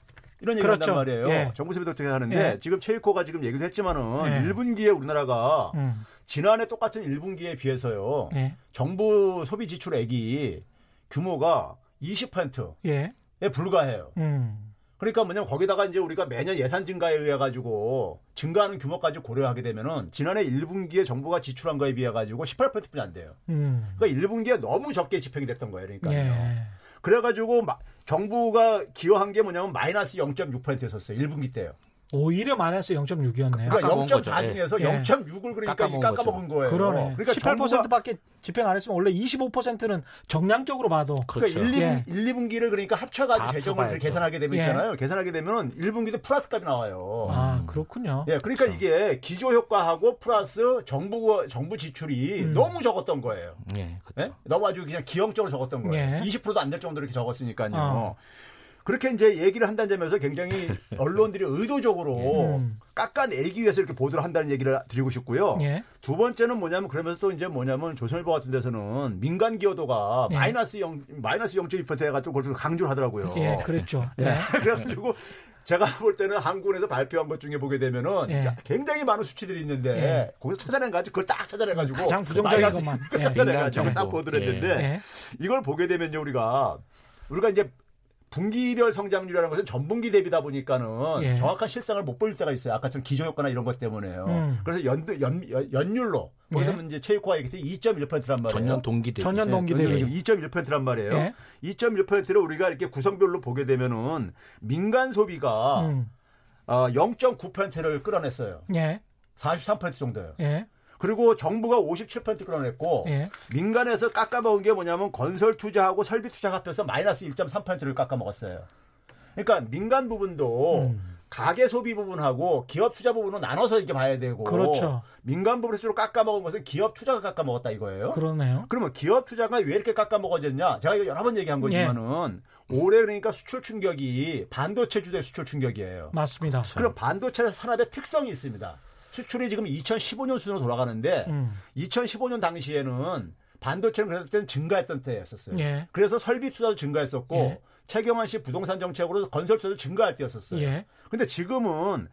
이런 얘기를 그렇죠. 한단 말이에요. 예. 정부 소비 덕택이 하는데 예. 지금 체이코가 지금 얘기도 했지만은 예. 1분기에 우리나라가 음. 지난해 똑같은 1분기에 비해서요. 예. 정부 소비 지출액이 규모가 20%에 예. 불과해요. 음. 그러니까 뭐냐면 거기다가 이제 우리가 매년 예산 증가에 의해 가지고 증가하는 규모까지 고려하게 되면은 지난해 1분기에 정부가 지출한 거에 비해 가지고 18%뿐이 안 돼요. 음. 그러니까 1분기에 너무 적게 집행이 됐던 거예요. 그러니까요. 예. 그래가지고 마- 정부가 기여한 게 뭐냐면 마이너스 0.6%였었어요. 1분기 때요. 오히려 마이너스 0.6이었네요. 그러니까 깎아먹은 0.4 거죠. 중에서 예. 0.6을 그러니까 깎아먹은 깎아먹은 거예요. 그러네. 그러니까 정부가 18%밖에 집행 안 했으면 원래 25%는 정량적으로 봐도 그렇죠. 그러니까 1, 2분, 예. 1, 2분기를 그러니까 합쳐가지고 다 재정을. 계산하게 되면 예. 있잖아요. 계산하게 되면은 1분기도 플러스 값이 나와요. 아 그렇군요. 예, 그러니까 이게 기조 효과하고 플러스 정부 정부 지출이 음. 너무 적었던 거예요. 예, 그렇죠. 예? 너무 아주 그냥 기형적으로 적었던 거예요. 예. 20%도 안 될 정도로 이렇게 적었으니까요. 어. 그렇게 이제 얘기를 한다는 점에서 굉장히 언론들이 의도적으로 음. 깎아내기 위해서 이렇게 보도를 한다는 얘기를 드리고 싶고요. 예. 두 번째는 뭐냐면 그러면서 또 이제 뭐냐면 조선일보 같은 데서는 민간 기여도가 예. 마이너스 0 마이너스 0.2% 해가지고 그걸 강조를 하더라고요. 예, 그랬죠. 예. 예. 그래가지고 제가 볼 때는 한국에서 발표한 것 중에 보게 되면은 예. 굉장히 많은 수치들이 있는데 예. 거기서 찾아낸가지고 그걸 딱 찾아내가지고 가장 부정적인 것만. 그 예. 찾아내가지고 민간 딱 예. 이걸 보게 되면요 우리가 우리가 이제 분기별 성장률이라는 것은 전분기 대비다 보니까는 예. 정확한 실상을 못볼 때가 있어요. 아까처럼 기저효과나 이런 것 때문에요. 음. 그래서 연, 연, 연, 연율로 거기다 예. 이제 체육화 때 2.1%란 말이에요. 전년 동기 대비. 전년 동기 네, 대비. 2.1%란 말이에요. 예. 2.1%를 우리가 이렇게 구성별로 보게 되면은 민간 소비가 음. 어, 0.9%를 끌어냈어요. 예. 43% 정도예요. 예. 그리고 정부가 57% 끌어냈고 예. 민간에서 깎아먹은 게 뭐냐면 건설 투자하고 설비 투자 합해서 마이너스 1.3%를 깎아먹었어요. 그러니까 민간 부분도 음. 가계 소비 부분하고 기업 투자 부분은 나눠서 이렇게 봐야 되고 그렇죠. 민간 부분을 주로 깎아먹은 것은 기업 투자가 깎아먹었다 이거예요. 그러네요. 그러면 기업 투자가 왜 이렇게 깎아먹어졌냐? 제가 이거 여러 번 얘기한 거지만은 올해 그러니까 수출 충격이 반도체 주도의 수출 충격이에요. 맞습니다. 그럼 반도체 산업의 특성이 있습니다. 수출이 지금 2015년 수준으로 돌아가는데 음. 2015년 당시에는 반도체는 그랬을 때는 증가했던 때였었어요. 예. 그래서 설비 투자도 증가했었고 예. 최경환 씨 부동산 정책으로 건설 투자도 증가할 때였었어요. 예. 근데 지금은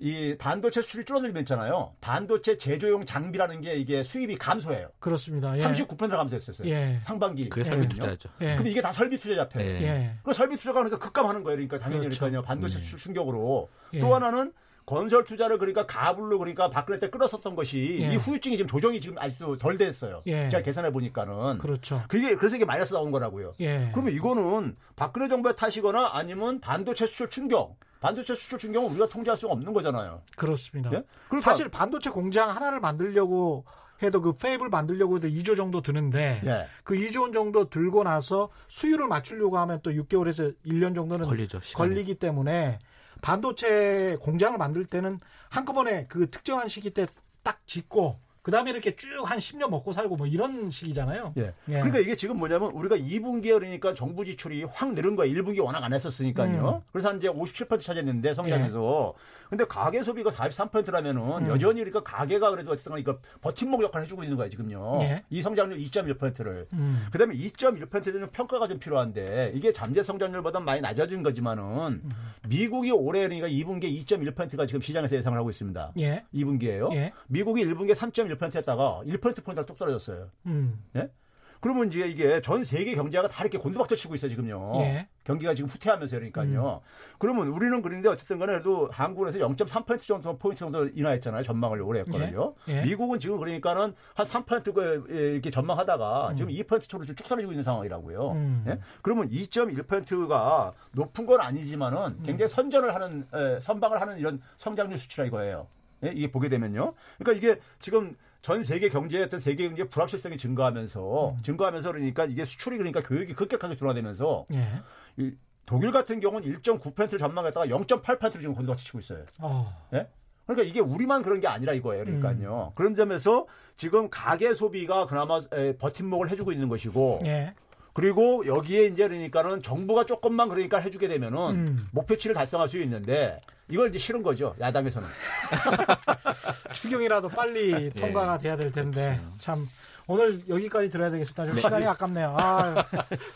이 반도체 수출이 줄어들고 있잖아요. 반도체 제조용 장비라는 게 이게 수입이 감소해요. 그렇습니다. 예. 39% 감소했었어요. 예. 상반기. 그게 예. 설비 투자였죠. 예. 근데 이게 다 설비 투자 잡혀요. 예. 예. 그 설비 투자가 그러니까 급감하는 거예요. 그러니까 당연히 그렇죠. 그러니까요. 반도체 수출 충격으로. 예. 또 하나는 건설 투자를 그러니까 가불로 그러니까 박근혜 때 끌었었던 것이 예. 이 후유증이 지금 조정이 지금 아직도 덜 됐어요. 예. 제가 계산해 보니까는. 그렇죠. 그게 그래서 이게 마이너스 나온 거라고요. 예. 그러면 이거는 박근혜 정부의 탓이거나 아니면 반도체 수출 충격. 반도체 수출 충격은 우리가 통제할 수가 없는 거잖아요. 그렇습니다. 예? 그러니까 사실 반도체 공장 하나를 만들려고 해도 그 페이블 만들려고 해도 2조 정도 드는데 예. 그 2조 원 정도 들고 나서 수율을 맞추려고 하면 또 6개월에서 1년 정도는 걸리죠, 시간이. 걸리기 때문에 반도체 공장을 만들 때는 한꺼번에 그 특정한 시기 때 딱 짓고 그 다음에 이렇게 쭉 한 10년 먹고 살고 뭐 이런 식이잖아요. 예. 예. 그러니까 이게 지금 뭐냐면 우리가 2분기에 그러니까 정부 지출이 확 늘은 거예요. 1분기 워낙 안 했었으니까요. 음. 그래서 한 이제 57% 차지했는데 성장해서. 근데 가계 소비가 43%라면은 음. 여전히 그러니까 가계가 그래도 어쨌든 그러니까 버팀목 역할을 해주고 있는 거예요, 지금요. 예. 이 성장률 2.1%를. 음. 그 다음에 2.1%는 평가가 좀 필요한데 이게 잠재 성장률보다 많이 낮아진 거지만은 음. 미국이 올해 그러니까 2분기에 2.1%가 지금 시장에서 예상을 하고 있습니다. 예. 2분기에요. 예. 미국이 미국이 1분기에 3.1% 했다가 1%포인트가 뚝 떨어졌어요. 음. 예? 그러면 이제 이게 전 세계 경제가 다 이렇게 곤두박질 치고 있어요, 지금요. 예. 경기가 지금 후퇴하면서 그러니까요. 그러면 우리는 그런데 어쨌든 간에 그래도 한국에서 0.3% 정도 포인트 정도 인하했잖아요. 전망을 올해 했거든요. 예. 예. 미국은 지금 그러니까는 한 3%가 이렇게 전망하다가 음. 지금 2%초로 쭉 떨어지고 있는 상황이라고요. 음. 예? 그러면 2.1%가 높은 건 아니지만은 굉장히 선전을 하는 에, 선방을 하는 이런 성장률 수치라 이거예요. 예? 이게 보게 되면요. 그러니까 이게 지금 전 세계 경제의 어떤 세계 경제 불확실성이 증가하면서 음. 증가하면서 그러니까 이게 수출이 그러니까 교육이 급격하게 둔화되면서 예. 이 독일 같은 경우는 1.9%를 전망했다가 0.8%를 지금 곤두박질 치고 있어요. 어. 예? 그러니까 이게 우리만 그런 게 아니라 이거예요. 그러니까요. 음. 그런 점에서 지금 가계 소비가 그나마 에, 버팀목을 해주고 있는 것이고 예. 그리고 여기에 이제 그러니까는 정부가 조금만 그러니까 해주게 되면은 음. 목표치를 달성할 수 있는데 이걸 이제 싫은 거죠. 야당에서는. 추경이라도 빨리 통과가 돼야 될 텐데 참 오늘 여기까지 들어야 되겠습니다. 좀 시간이 아깝네요. 아,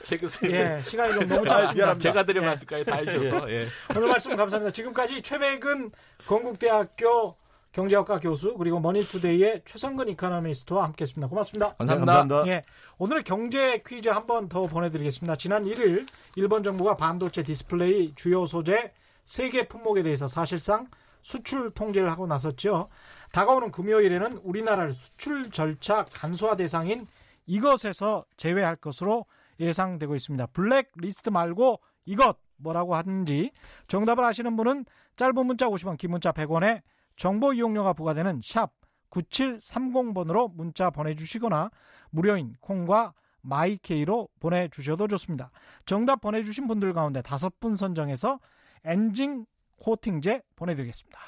책으세요. 예, 시간이 좀 너무 아, 짧습니다. 미안합니다. 제가 드린 예. 다 해주셔서. 예. 오늘 말씀 감사합니다. 지금까지 최백은 건국대학교 경제학과 교수 그리고 머니투데이의 최성근 이카노미스트와 함께했습니다. 고맙습니다. 감사합니다. 네, 감사합니다. 예, 오늘의 경제 퀴즈 한 번 더 보내드리겠습니다. 지난 1일 일본 정부가 반도체 디스플레이 주요 소재 세 개 품목에 대해서 사실상 수출 통제를 하고 나섰죠. 다가오는 금요일에는 우리나라를 수출 절차 간소화 대상인 이것에서 제외할 것으로 예상되고 있습니다. 블랙 리스트 말고 이것 뭐라고 하는지 정답을 아시는 분은 짧은 문자 50원, 긴 문자 100원에 정보 이용료가 부과되는 샵 9730번으로 문자 보내주시거나 무료인 콩과 마이케이로 보내주셔도 좋습니다. 정답 보내주신 분들 가운데 다섯 분 선정해서 엔진 코팅제 보내드리겠습니다.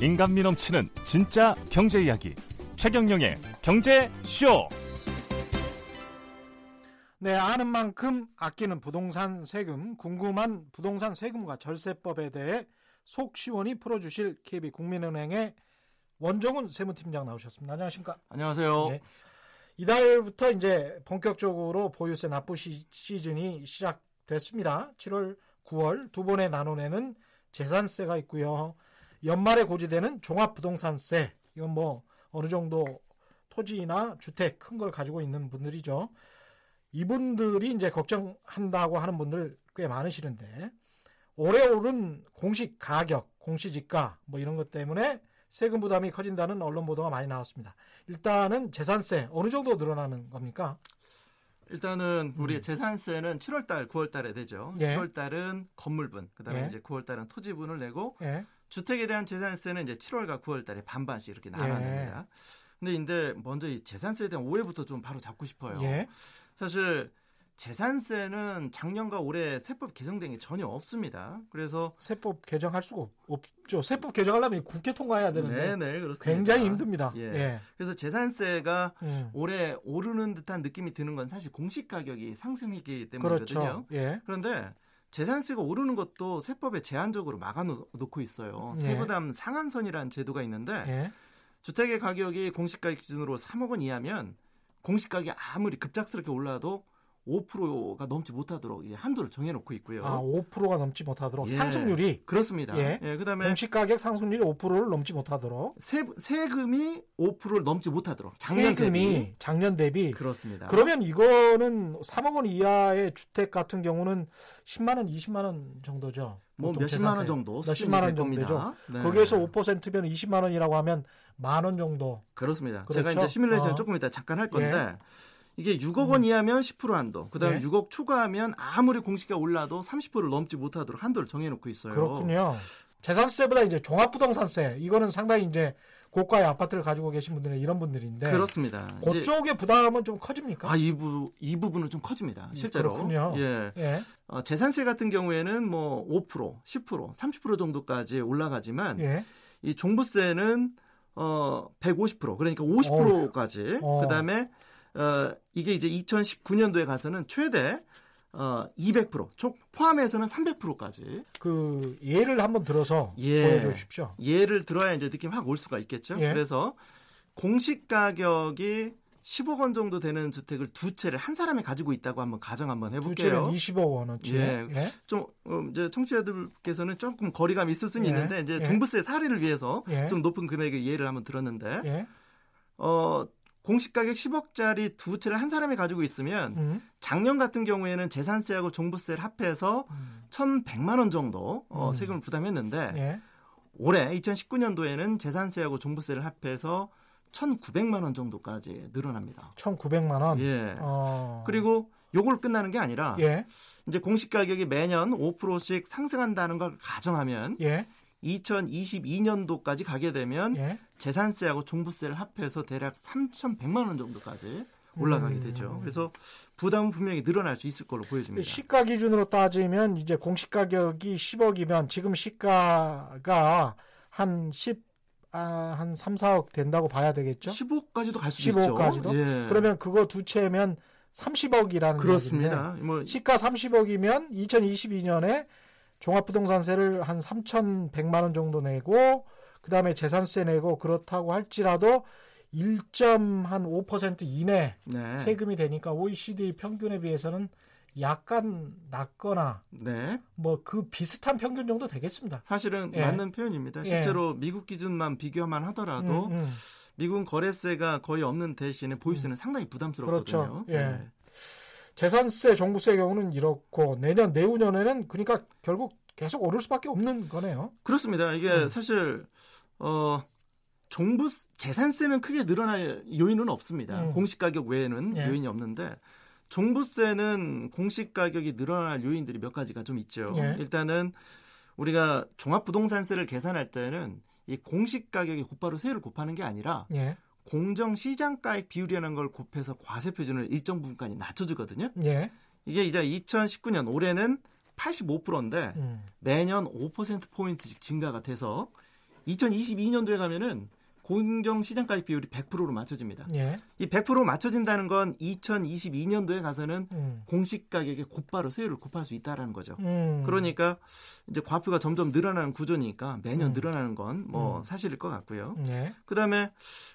인간미 넘치는 진짜 경제 이야기 최경영의 경제 쇼. 네, 아는 만큼 아끼는 부동산 세금, 궁금한 부동산 세금과 절세법에 대해 속 시원히 풀어주실 KB 국민은행의 원종훈 세무팀장 나오셨습니다. 안녕하십니까? 안녕하세요. 네. 이달부터 이제 본격적으로 보유세 납부 시, 시즌이 시작됐습니다. 7월, 9월 두 번에 나눠내는 재산세가 있고요. 연말에 고지되는 종합부동산세 이건 뭐 어느 정도 토지나 주택 큰 걸 가지고 있는 분들이죠. 이분들이 이제 걱정한다고 하는 분들 꽤 많으시는데 올해 오른 공식 가격, 공시지가 뭐 이런 것 때문에 세금 부담이 커진다는 언론 보도가 많이 나왔습니다. 일단은 재산세 어느 정도 늘어나는 겁니까? 일단은 우리 재산세는 7월 달, 9월 달에 되죠. 음. 예. 7월 달은 건물분, 그다음에 예. 이제 9월 달은 토지분을 내고 예. 주택에 대한 재산세는 이제 7월과 9월 달에 반반씩 이렇게 예. 나눠냅니다. 근데 근데 먼저 이 재산세에 대한 오해부터 좀 바로 잡고 싶어요. 예. 사실 재산세는 작년과 올해 세법 개정된 게 전혀 없습니다. 그래서 세법 개정할 수가 없- 없죠. 세법 개정하려면 국회 통과해야 되는데 네네 그렇습니다. 굉장히 힘듭니다. 예. 예. 그래서 재산세가 음. 올해 오르는 듯한 느낌이 드는 건 사실 공시 가격이 상승이기 때문이거든요. 그렇죠. 예. 그런데 재산세가 오르는 것도 세법에 제한적으로 막아놓고 있어요. 예. 세부담 상한선이라는 제도가 있는데 예. 주택의 가격이 공시가격 기준으로 3억 원 이하면 공시 가격이 아무리 급작스럽게 올라도 5%가 넘지 못하도록 이제 한도를 정해놓고 있고요. 아, 5%가 넘지 못하도록 예. 상승률이 그렇습니다. 예. 예. 그다음에 공시 가격 상승률이 5%를 넘지 못하도록 세, 세금이 5%를 넘지 못하도록 작년 세금이 대비 작년 대비 그렇습니다. 그러면 이거는 3억 원 이하의 주택 같은 경우는 10만 원, 20만 원 정도죠. 뭐 몇십만 원. 정도 몇십만 원 정도죠. 네. 거기에서 5%면 20만 원이라고 하면 만 원 정도. 그렇습니다. 그렇죠? 제가 이제 시뮬레이션 어. 조금 이따 잠깐 할 건데 예. 이게 6억 원 이하면 10% 한도, 그 다음에 네. 6억 초과하면 아무리 공시가 올라도 30%를 넘지 못하도록 한도를 정해놓고 있어요. 그렇군요. 재산세보다 이제 종합부동산세 이거는 상당히 이제 고가의 아파트를 가지고 계신 분들은 이런 분들인데 그렇습니다. 그쪽의 부담은 좀 커집니까? 아, 이, 부, 이 부분은 좀 커집니다. 실제로. 그렇군요. 예. 예. 어, 재산세 같은 경우에는 뭐 5%, 10%, 30% 정도까지 올라가지만 예. 이 종부세는 어 150% 그러니까 50%까지 어. 그다음에 어 이게 이제 2019년도에 가서는 최대 어 200%, 총 포함해서는 300%까지 그 예를 한번 들어서 예. 보여주십시오. 예를 들어야 이제 느낌 확 올 수가 있겠죠. 예. 그래서 공시 가격이 10억 원 정도 되는 주택을 두 채를 한 사람이 가지고 있다고 한번 가정 한번 두 해볼게요. 채는 20억 원어치. 예. 예. 좀 어, 이제 청취자들께서는 조금 거리감이 있을 수는 예. 있는데 이제 예. 종부세 사례를 위해서 예. 좀 높은 금액의 예를 한번 들었는데 예. 어 공시 가격 10억짜리 두 채를 한 사람이 가지고 있으면 음. 작년 같은 경우에는 재산세하고 종부세를 합해서 1,100만 원 정도 어, 음. 세금을 부담했는데 예. 올해 2019년도에는 재산세하고 종부세를 합해서 1,900만 원 정도까지 늘어납니다. 1,900만 원. 예. 어. 그리고 요걸 끝나는 게 아니라 예. 이제 공시 가격이 매년 5%씩 상승한다는 걸 가정하면 예. 2022년도까지 가게 되면 예. 재산세하고 종부세를 합해서 대략 3,100만 원 정도까지 올라가게 음. 되죠. 그래서 부담은 분명히 늘어날 수 있을 걸로 보여집니다. 시가 기준으로 따지면 이제 공시 가격이 10억이면 지금 시가가 한 10, 아, 한 3, 4억 된다고 봐야 되겠죠? 15까지도 갈 15까지도? 있죠. 예. 그러면 그거 두 채면 30억이라는 그렇습니다. 뭐 시가 30억이면 2022년에 종합부동산세를 한 3,100만 원 정도 내고 그다음에 재산세 내고 그렇다고 할지라도 1.5% 이내 네. 세금이 되니까 OECD 평균에 비해서는 약간 낮거나 네. 뭐 그 비슷한 평균 정도 되겠습니다. 사실은 예. 맞는 표현입니다. 예. 실제로 미국 기준만 비교만 하더라도 음, 음. 미국은 거래세가 거의 없는 대신에 보유세는 상당히 부담스럽거든요. 그렇죠. 예. 재산세, 종부세의 경우는 이렇고 내년 내후년에는 그러니까 결국 계속 오를 수밖에 없는 거네요. 그렇습니다. 이게 음. 사실 어 종부 재산세는 크게 늘어날 요인은 없습니다. 음. 공시 가격 외에는 예. 요인이 없는데 종부세는 공시 가격이 늘어날 요인들이 몇 가지가 좀 있죠. 예. 일단은 우리가 종합부동산세를 계산할 때는 이 공시 가격이 곧바로 세율을 곱하는 게 아니라 예. 공정 시장가액 비율이라는 걸 곱해서 과세 표준을 일정 부분까지 낮춰주거든요. 예. 이게 이제 2019년 올해는 85%인데 음. 매년 5% 포인트씩 증가가 돼서 2022년도에 가면은 공정 시장가액 비율이 100%로 맞춰집니다. 예. 이 100% 맞춰진다는 건 2022년도에 가서는 음. 공시 가격에 곧바로 세율을 곱할 수 있다라는 거죠. 음. 그러니까 이제 과표가 점점 늘어나는 구조니까 매년 음. 늘어나는 건뭐 음. 사실일 것 같고요. 예. 그다음에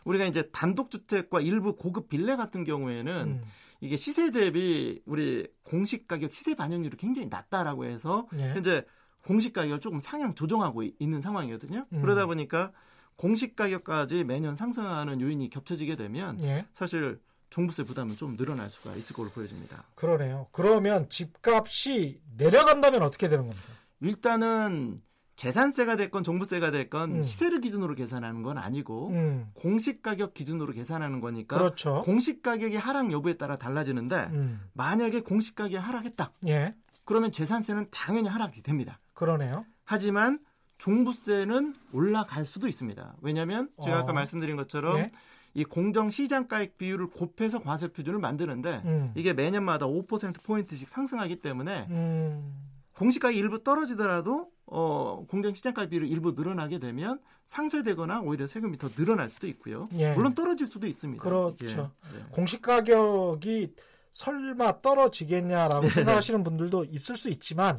우리가 이제 단독 주택과 일부 고급 빌레 같은 경우에는 음. 이게 시세 대비 우리 공시 가격 시세 반영률이 굉장히 낮다라고 해서 예. 현재 공시 가격을 조금 상향 조정하고 이- 있는 상황이거든요. 음. 그러다 보니까 공시 가격까지 매년 상승하는 요인이 겹쳐지게 되면 예. 사실 종부세 부담은 좀 늘어날 수가 있을 걸로 보여집니다. 그러네요. 그러면 집값이 내려간다면 어떻게 되는 겁니까? 일단은 재산세가 됐건 종부세가 됐건 음. 시세를 기준으로 계산하는 건 아니고 음, 공시 가격 기준으로 계산하는 거니까 그렇죠. 공시 가격의 하락 여부에 따라 달라지는데 음, 만약에 공시 가격이 하락했다. 예, 그러면 재산세는 당연히 하락이 됩니다. 그러네요. 하지만 종부세는 올라갈 수도 있습니다. 왜냐하면 제가 아까 어. 말씀드린 것처럼 예, 이 공정 시장가액 비율을 곱해서 과세 표준을 만드는데 음, 이게 매년마다 5% 포인트씩 상승하기 때문에 음, 공시가격이 일부 떨어지더라도 어, 공정 시장가액 비율이 일부 늘어나게 되면 상쇄되거나 오히려 세금이 더 늘어날 수도 있고요. 예. 물론 떨어질 수도 있습니다. 그렇죠. 예. 네. 공시 가격이 설마 떨어지겠냐라고 생각하시는 분들도 있을 수 있지만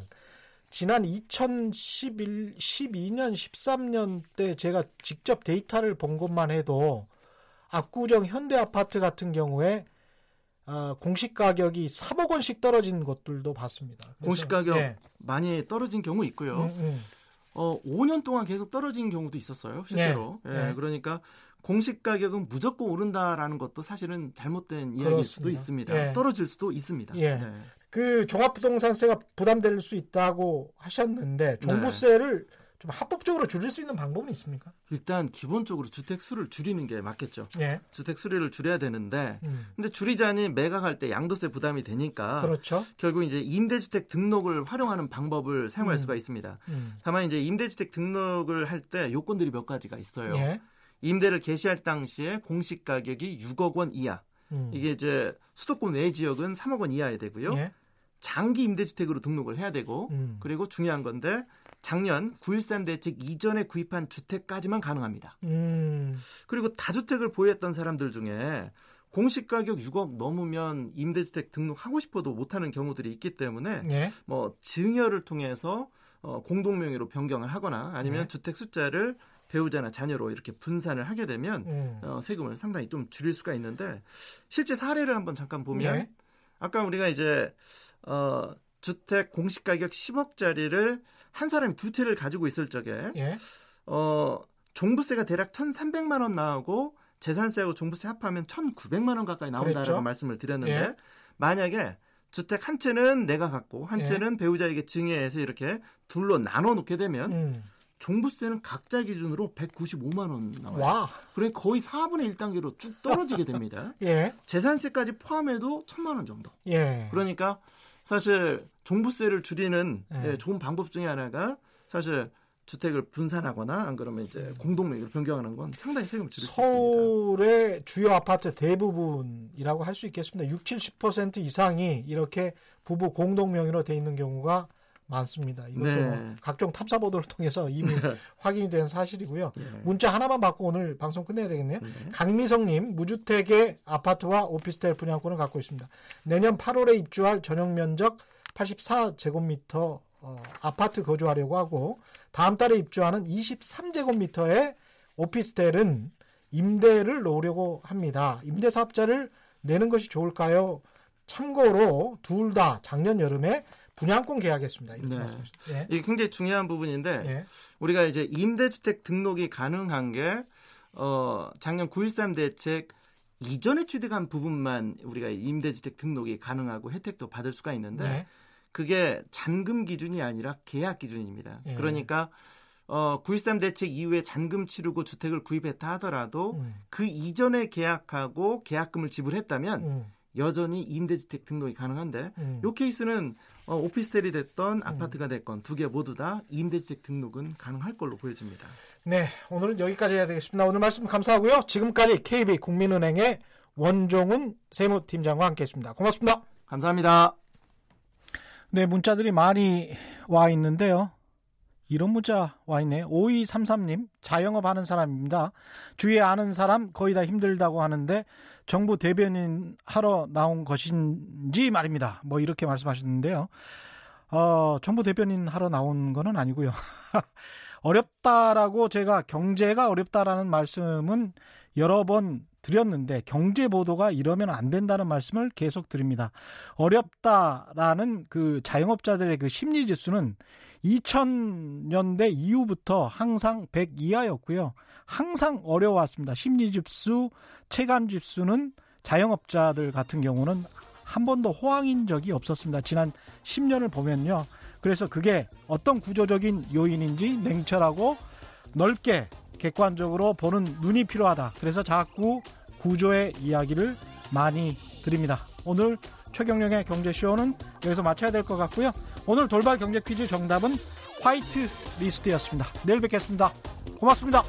지난 2011, 12년, 13년 때 제가 직접 데이터를 본 것만 해도 압구정 현대 아파트 같은 경우에 아, 공시 가격이 3억 원씩 떨어진 것들도 봤습니다. 공시 가격 예. 많이 떨어진 경우 있고요. 음, 음. 어, 5년 동안 계속 떨어진 경우도 있었어요. 실제로. 네. 예, 네. 그러니까 공시 가격은 무조건 오른다라는 것도 사실은 잘못된 이야기일 수도. 있습니다. 예. 떨어질 수도 있습니다. 예. 네. 그 종합부동산세가 부담될 수 있다고 하셨는데 종부세를 좀 합법적으로 줄일 수 있는 방법은 있습니까? 일단 기본적으로 주택 수를 줄이는 게 맞겠죠. 예. 주택 수리를 줄여야 되는데 음. 근데 줄이자니 매각할 때 양도세 부담이 되니까 그렇죠. 결국 이제 임대주택 등록을 활용하는 방법을 사용할 음. 수가 있습니다. 음. 다만 이제 임대주택 등록을 할 때 요건들이 몇 가지가 있어요. 예. 임대를 개시할 당시에 공시 가격이 6억 원 이하. 음. 이게 이제 수도권 외 지역은 3억 원 이하야 되고요. 예. 장기 임대주택으로 등록을 해야 되고 음. 그리고 중요한 건데 작년 9.13 대책 이전에 구입한 주택까지만 가능합니다. 음. 그리고 다주택을 보유했던 사람들 중에 공시가격 6억 넘으면 임대주택 등록하고 싶어도 못하는 경우들이 있기 때문에 예. 뭐 증여를 통해서 어, 공동명의로 변경을 하거나 아니면 네. 주택 숫자를 배우자나 자녀로 이렇게 분산을 하게 되면 음. 어, 세금을 상당히 좀 줄일 수가 있는데 실제 사례를 한번 잠깐 보면 예. 아까 우리가 이제 어, 주택 공시 가격 10억짜리를 한 사람이 두 채를 가지고 있을 적에 예. 어, 종부세가 대략 1,300만 원 나오고 재산세하고 종부세 합하면 1,900만 원 가까이 나온다라고 그랬죠? 말씀을 드렸는데 예. 만약에 주택 한 채는 내가 갖고 한 예. 채는 배우자에게 증여해서 이렇게 둘로 나눠 놓게 되면 음. 종부세는 각자 기준으로 195만 원 나와요. 와. 그러니까 거의 4분의 1단계로 쭉 떨어지게 됩니다. 예. 재산세까지 포함해도 1,000만 원 정도. 예. 그러니까 사실 종부세를 줄이는 네. 예, 좋은 방법 중에 하나가 사실 주택을 분산하거나 안 그러면 이제 공동명의로 변경하는 건 상당히 세금을 줄일 수 있습니다. 서울의 주요 아파트 대부분이라고 할 수 있겠습니다. 60, 70% 이상이 이렇게 부부 공동 명의로 돼 있는 경우가 많습니다. 이것도 네. 뭐 각종 탐사 보도를 통해서 이미 확인이 된 사실이고요. 예. 문자 하나만 받고 오늘 방송 끝내야 되겠네요. 네. 강미성님 무주택의 아파트와 오피스텔 분양권을 갖고 있습니다. 내년 8월에 입주할 전용 면적 84제곱미터 어, 아파트 거주하려고 하고 다음 달에 입주하는 23제곱미터의 오피스텔은 임대를 놓으려고 합니다. 임대 사업자를 내는 것이 좋을까요? 참고로 둘 다 작년 여름에 분양권 계약했습니다. 이렇게 네. 예. 이게 굉장히 중요한 부분인데 예. 우리가 이제 임대주택 등록이 가능한 게 어, 작년 9.13 대책 이전에 취득한 부분만 우리가 임대주택 등록이 가능하고 혜택도 받을 수가 있는데 네. 그게 잔금 기준이 아니라 계약 기준입니다. 예. 그러니까 어, 9.13 대책 이후에 잔금 치르고 주택을 구입했다 하더라도 음, 그 이전에 계약하고 계약금을 지불했다면 음, 여전히 임대주택 등록이 가능한데 음. 요 케이스는 어, 오피스텔이 됐던 아파트가 됐건 두 개 모두 다 임대주택 등록은 가능할 걸로 보여집니다. 네, 오늘은 여기까지 해야 되겠습니다. 오늘 말씀 감사하고요. 지금까지 KB 국민은행의 원종훈 세무팀장과 함께했습니다. 고맙습니다. 감사합니다. 네, 문자들이 많이 와 있는데요. 이런 문자 와 있네요. 5233님, 자영업 하는 사람입니다. 주위에 아는 사람 거의 다 힘들다고 하는데 정부 대변인 하러 나온 것인지 말입니다. 뭐 이렇게 말씀하셨는데요. 어, 정부 대변인 하러 나온 거는 아니고요. 어렵다라고 제가 경제가 어렵다라는 말씀은 여러 번 드렸는데 경제 보도가 이러면 안 된다는 말씀을 계속 드립니다. 어렵다라는 그 자영업자들의 그 심리 지수는 2000년대 이후부터 항상 100 이하였고요. 항상 어려웠습니다. 심리 지수, 체감 지수는 자영업자들 같은 경우는 한 번도 호황인 적이 없었습니다. 지난 10년을 보면요. 그래서 그게 어떤 구조적인 요인인지 냉철하고 넓게 객관적으로 보는 눈이 필요하다. 그래서 자꾸 구조의 이야기를 많이 드립니다. 오늘 최경령의 경제쇼는 여기서 마쳐야 될 것 같고요. 오늘 돌발 경제 퀴즈 정답은 화이트 리스트였습니다. 내일 뵙겠습니다. 고맙습니다.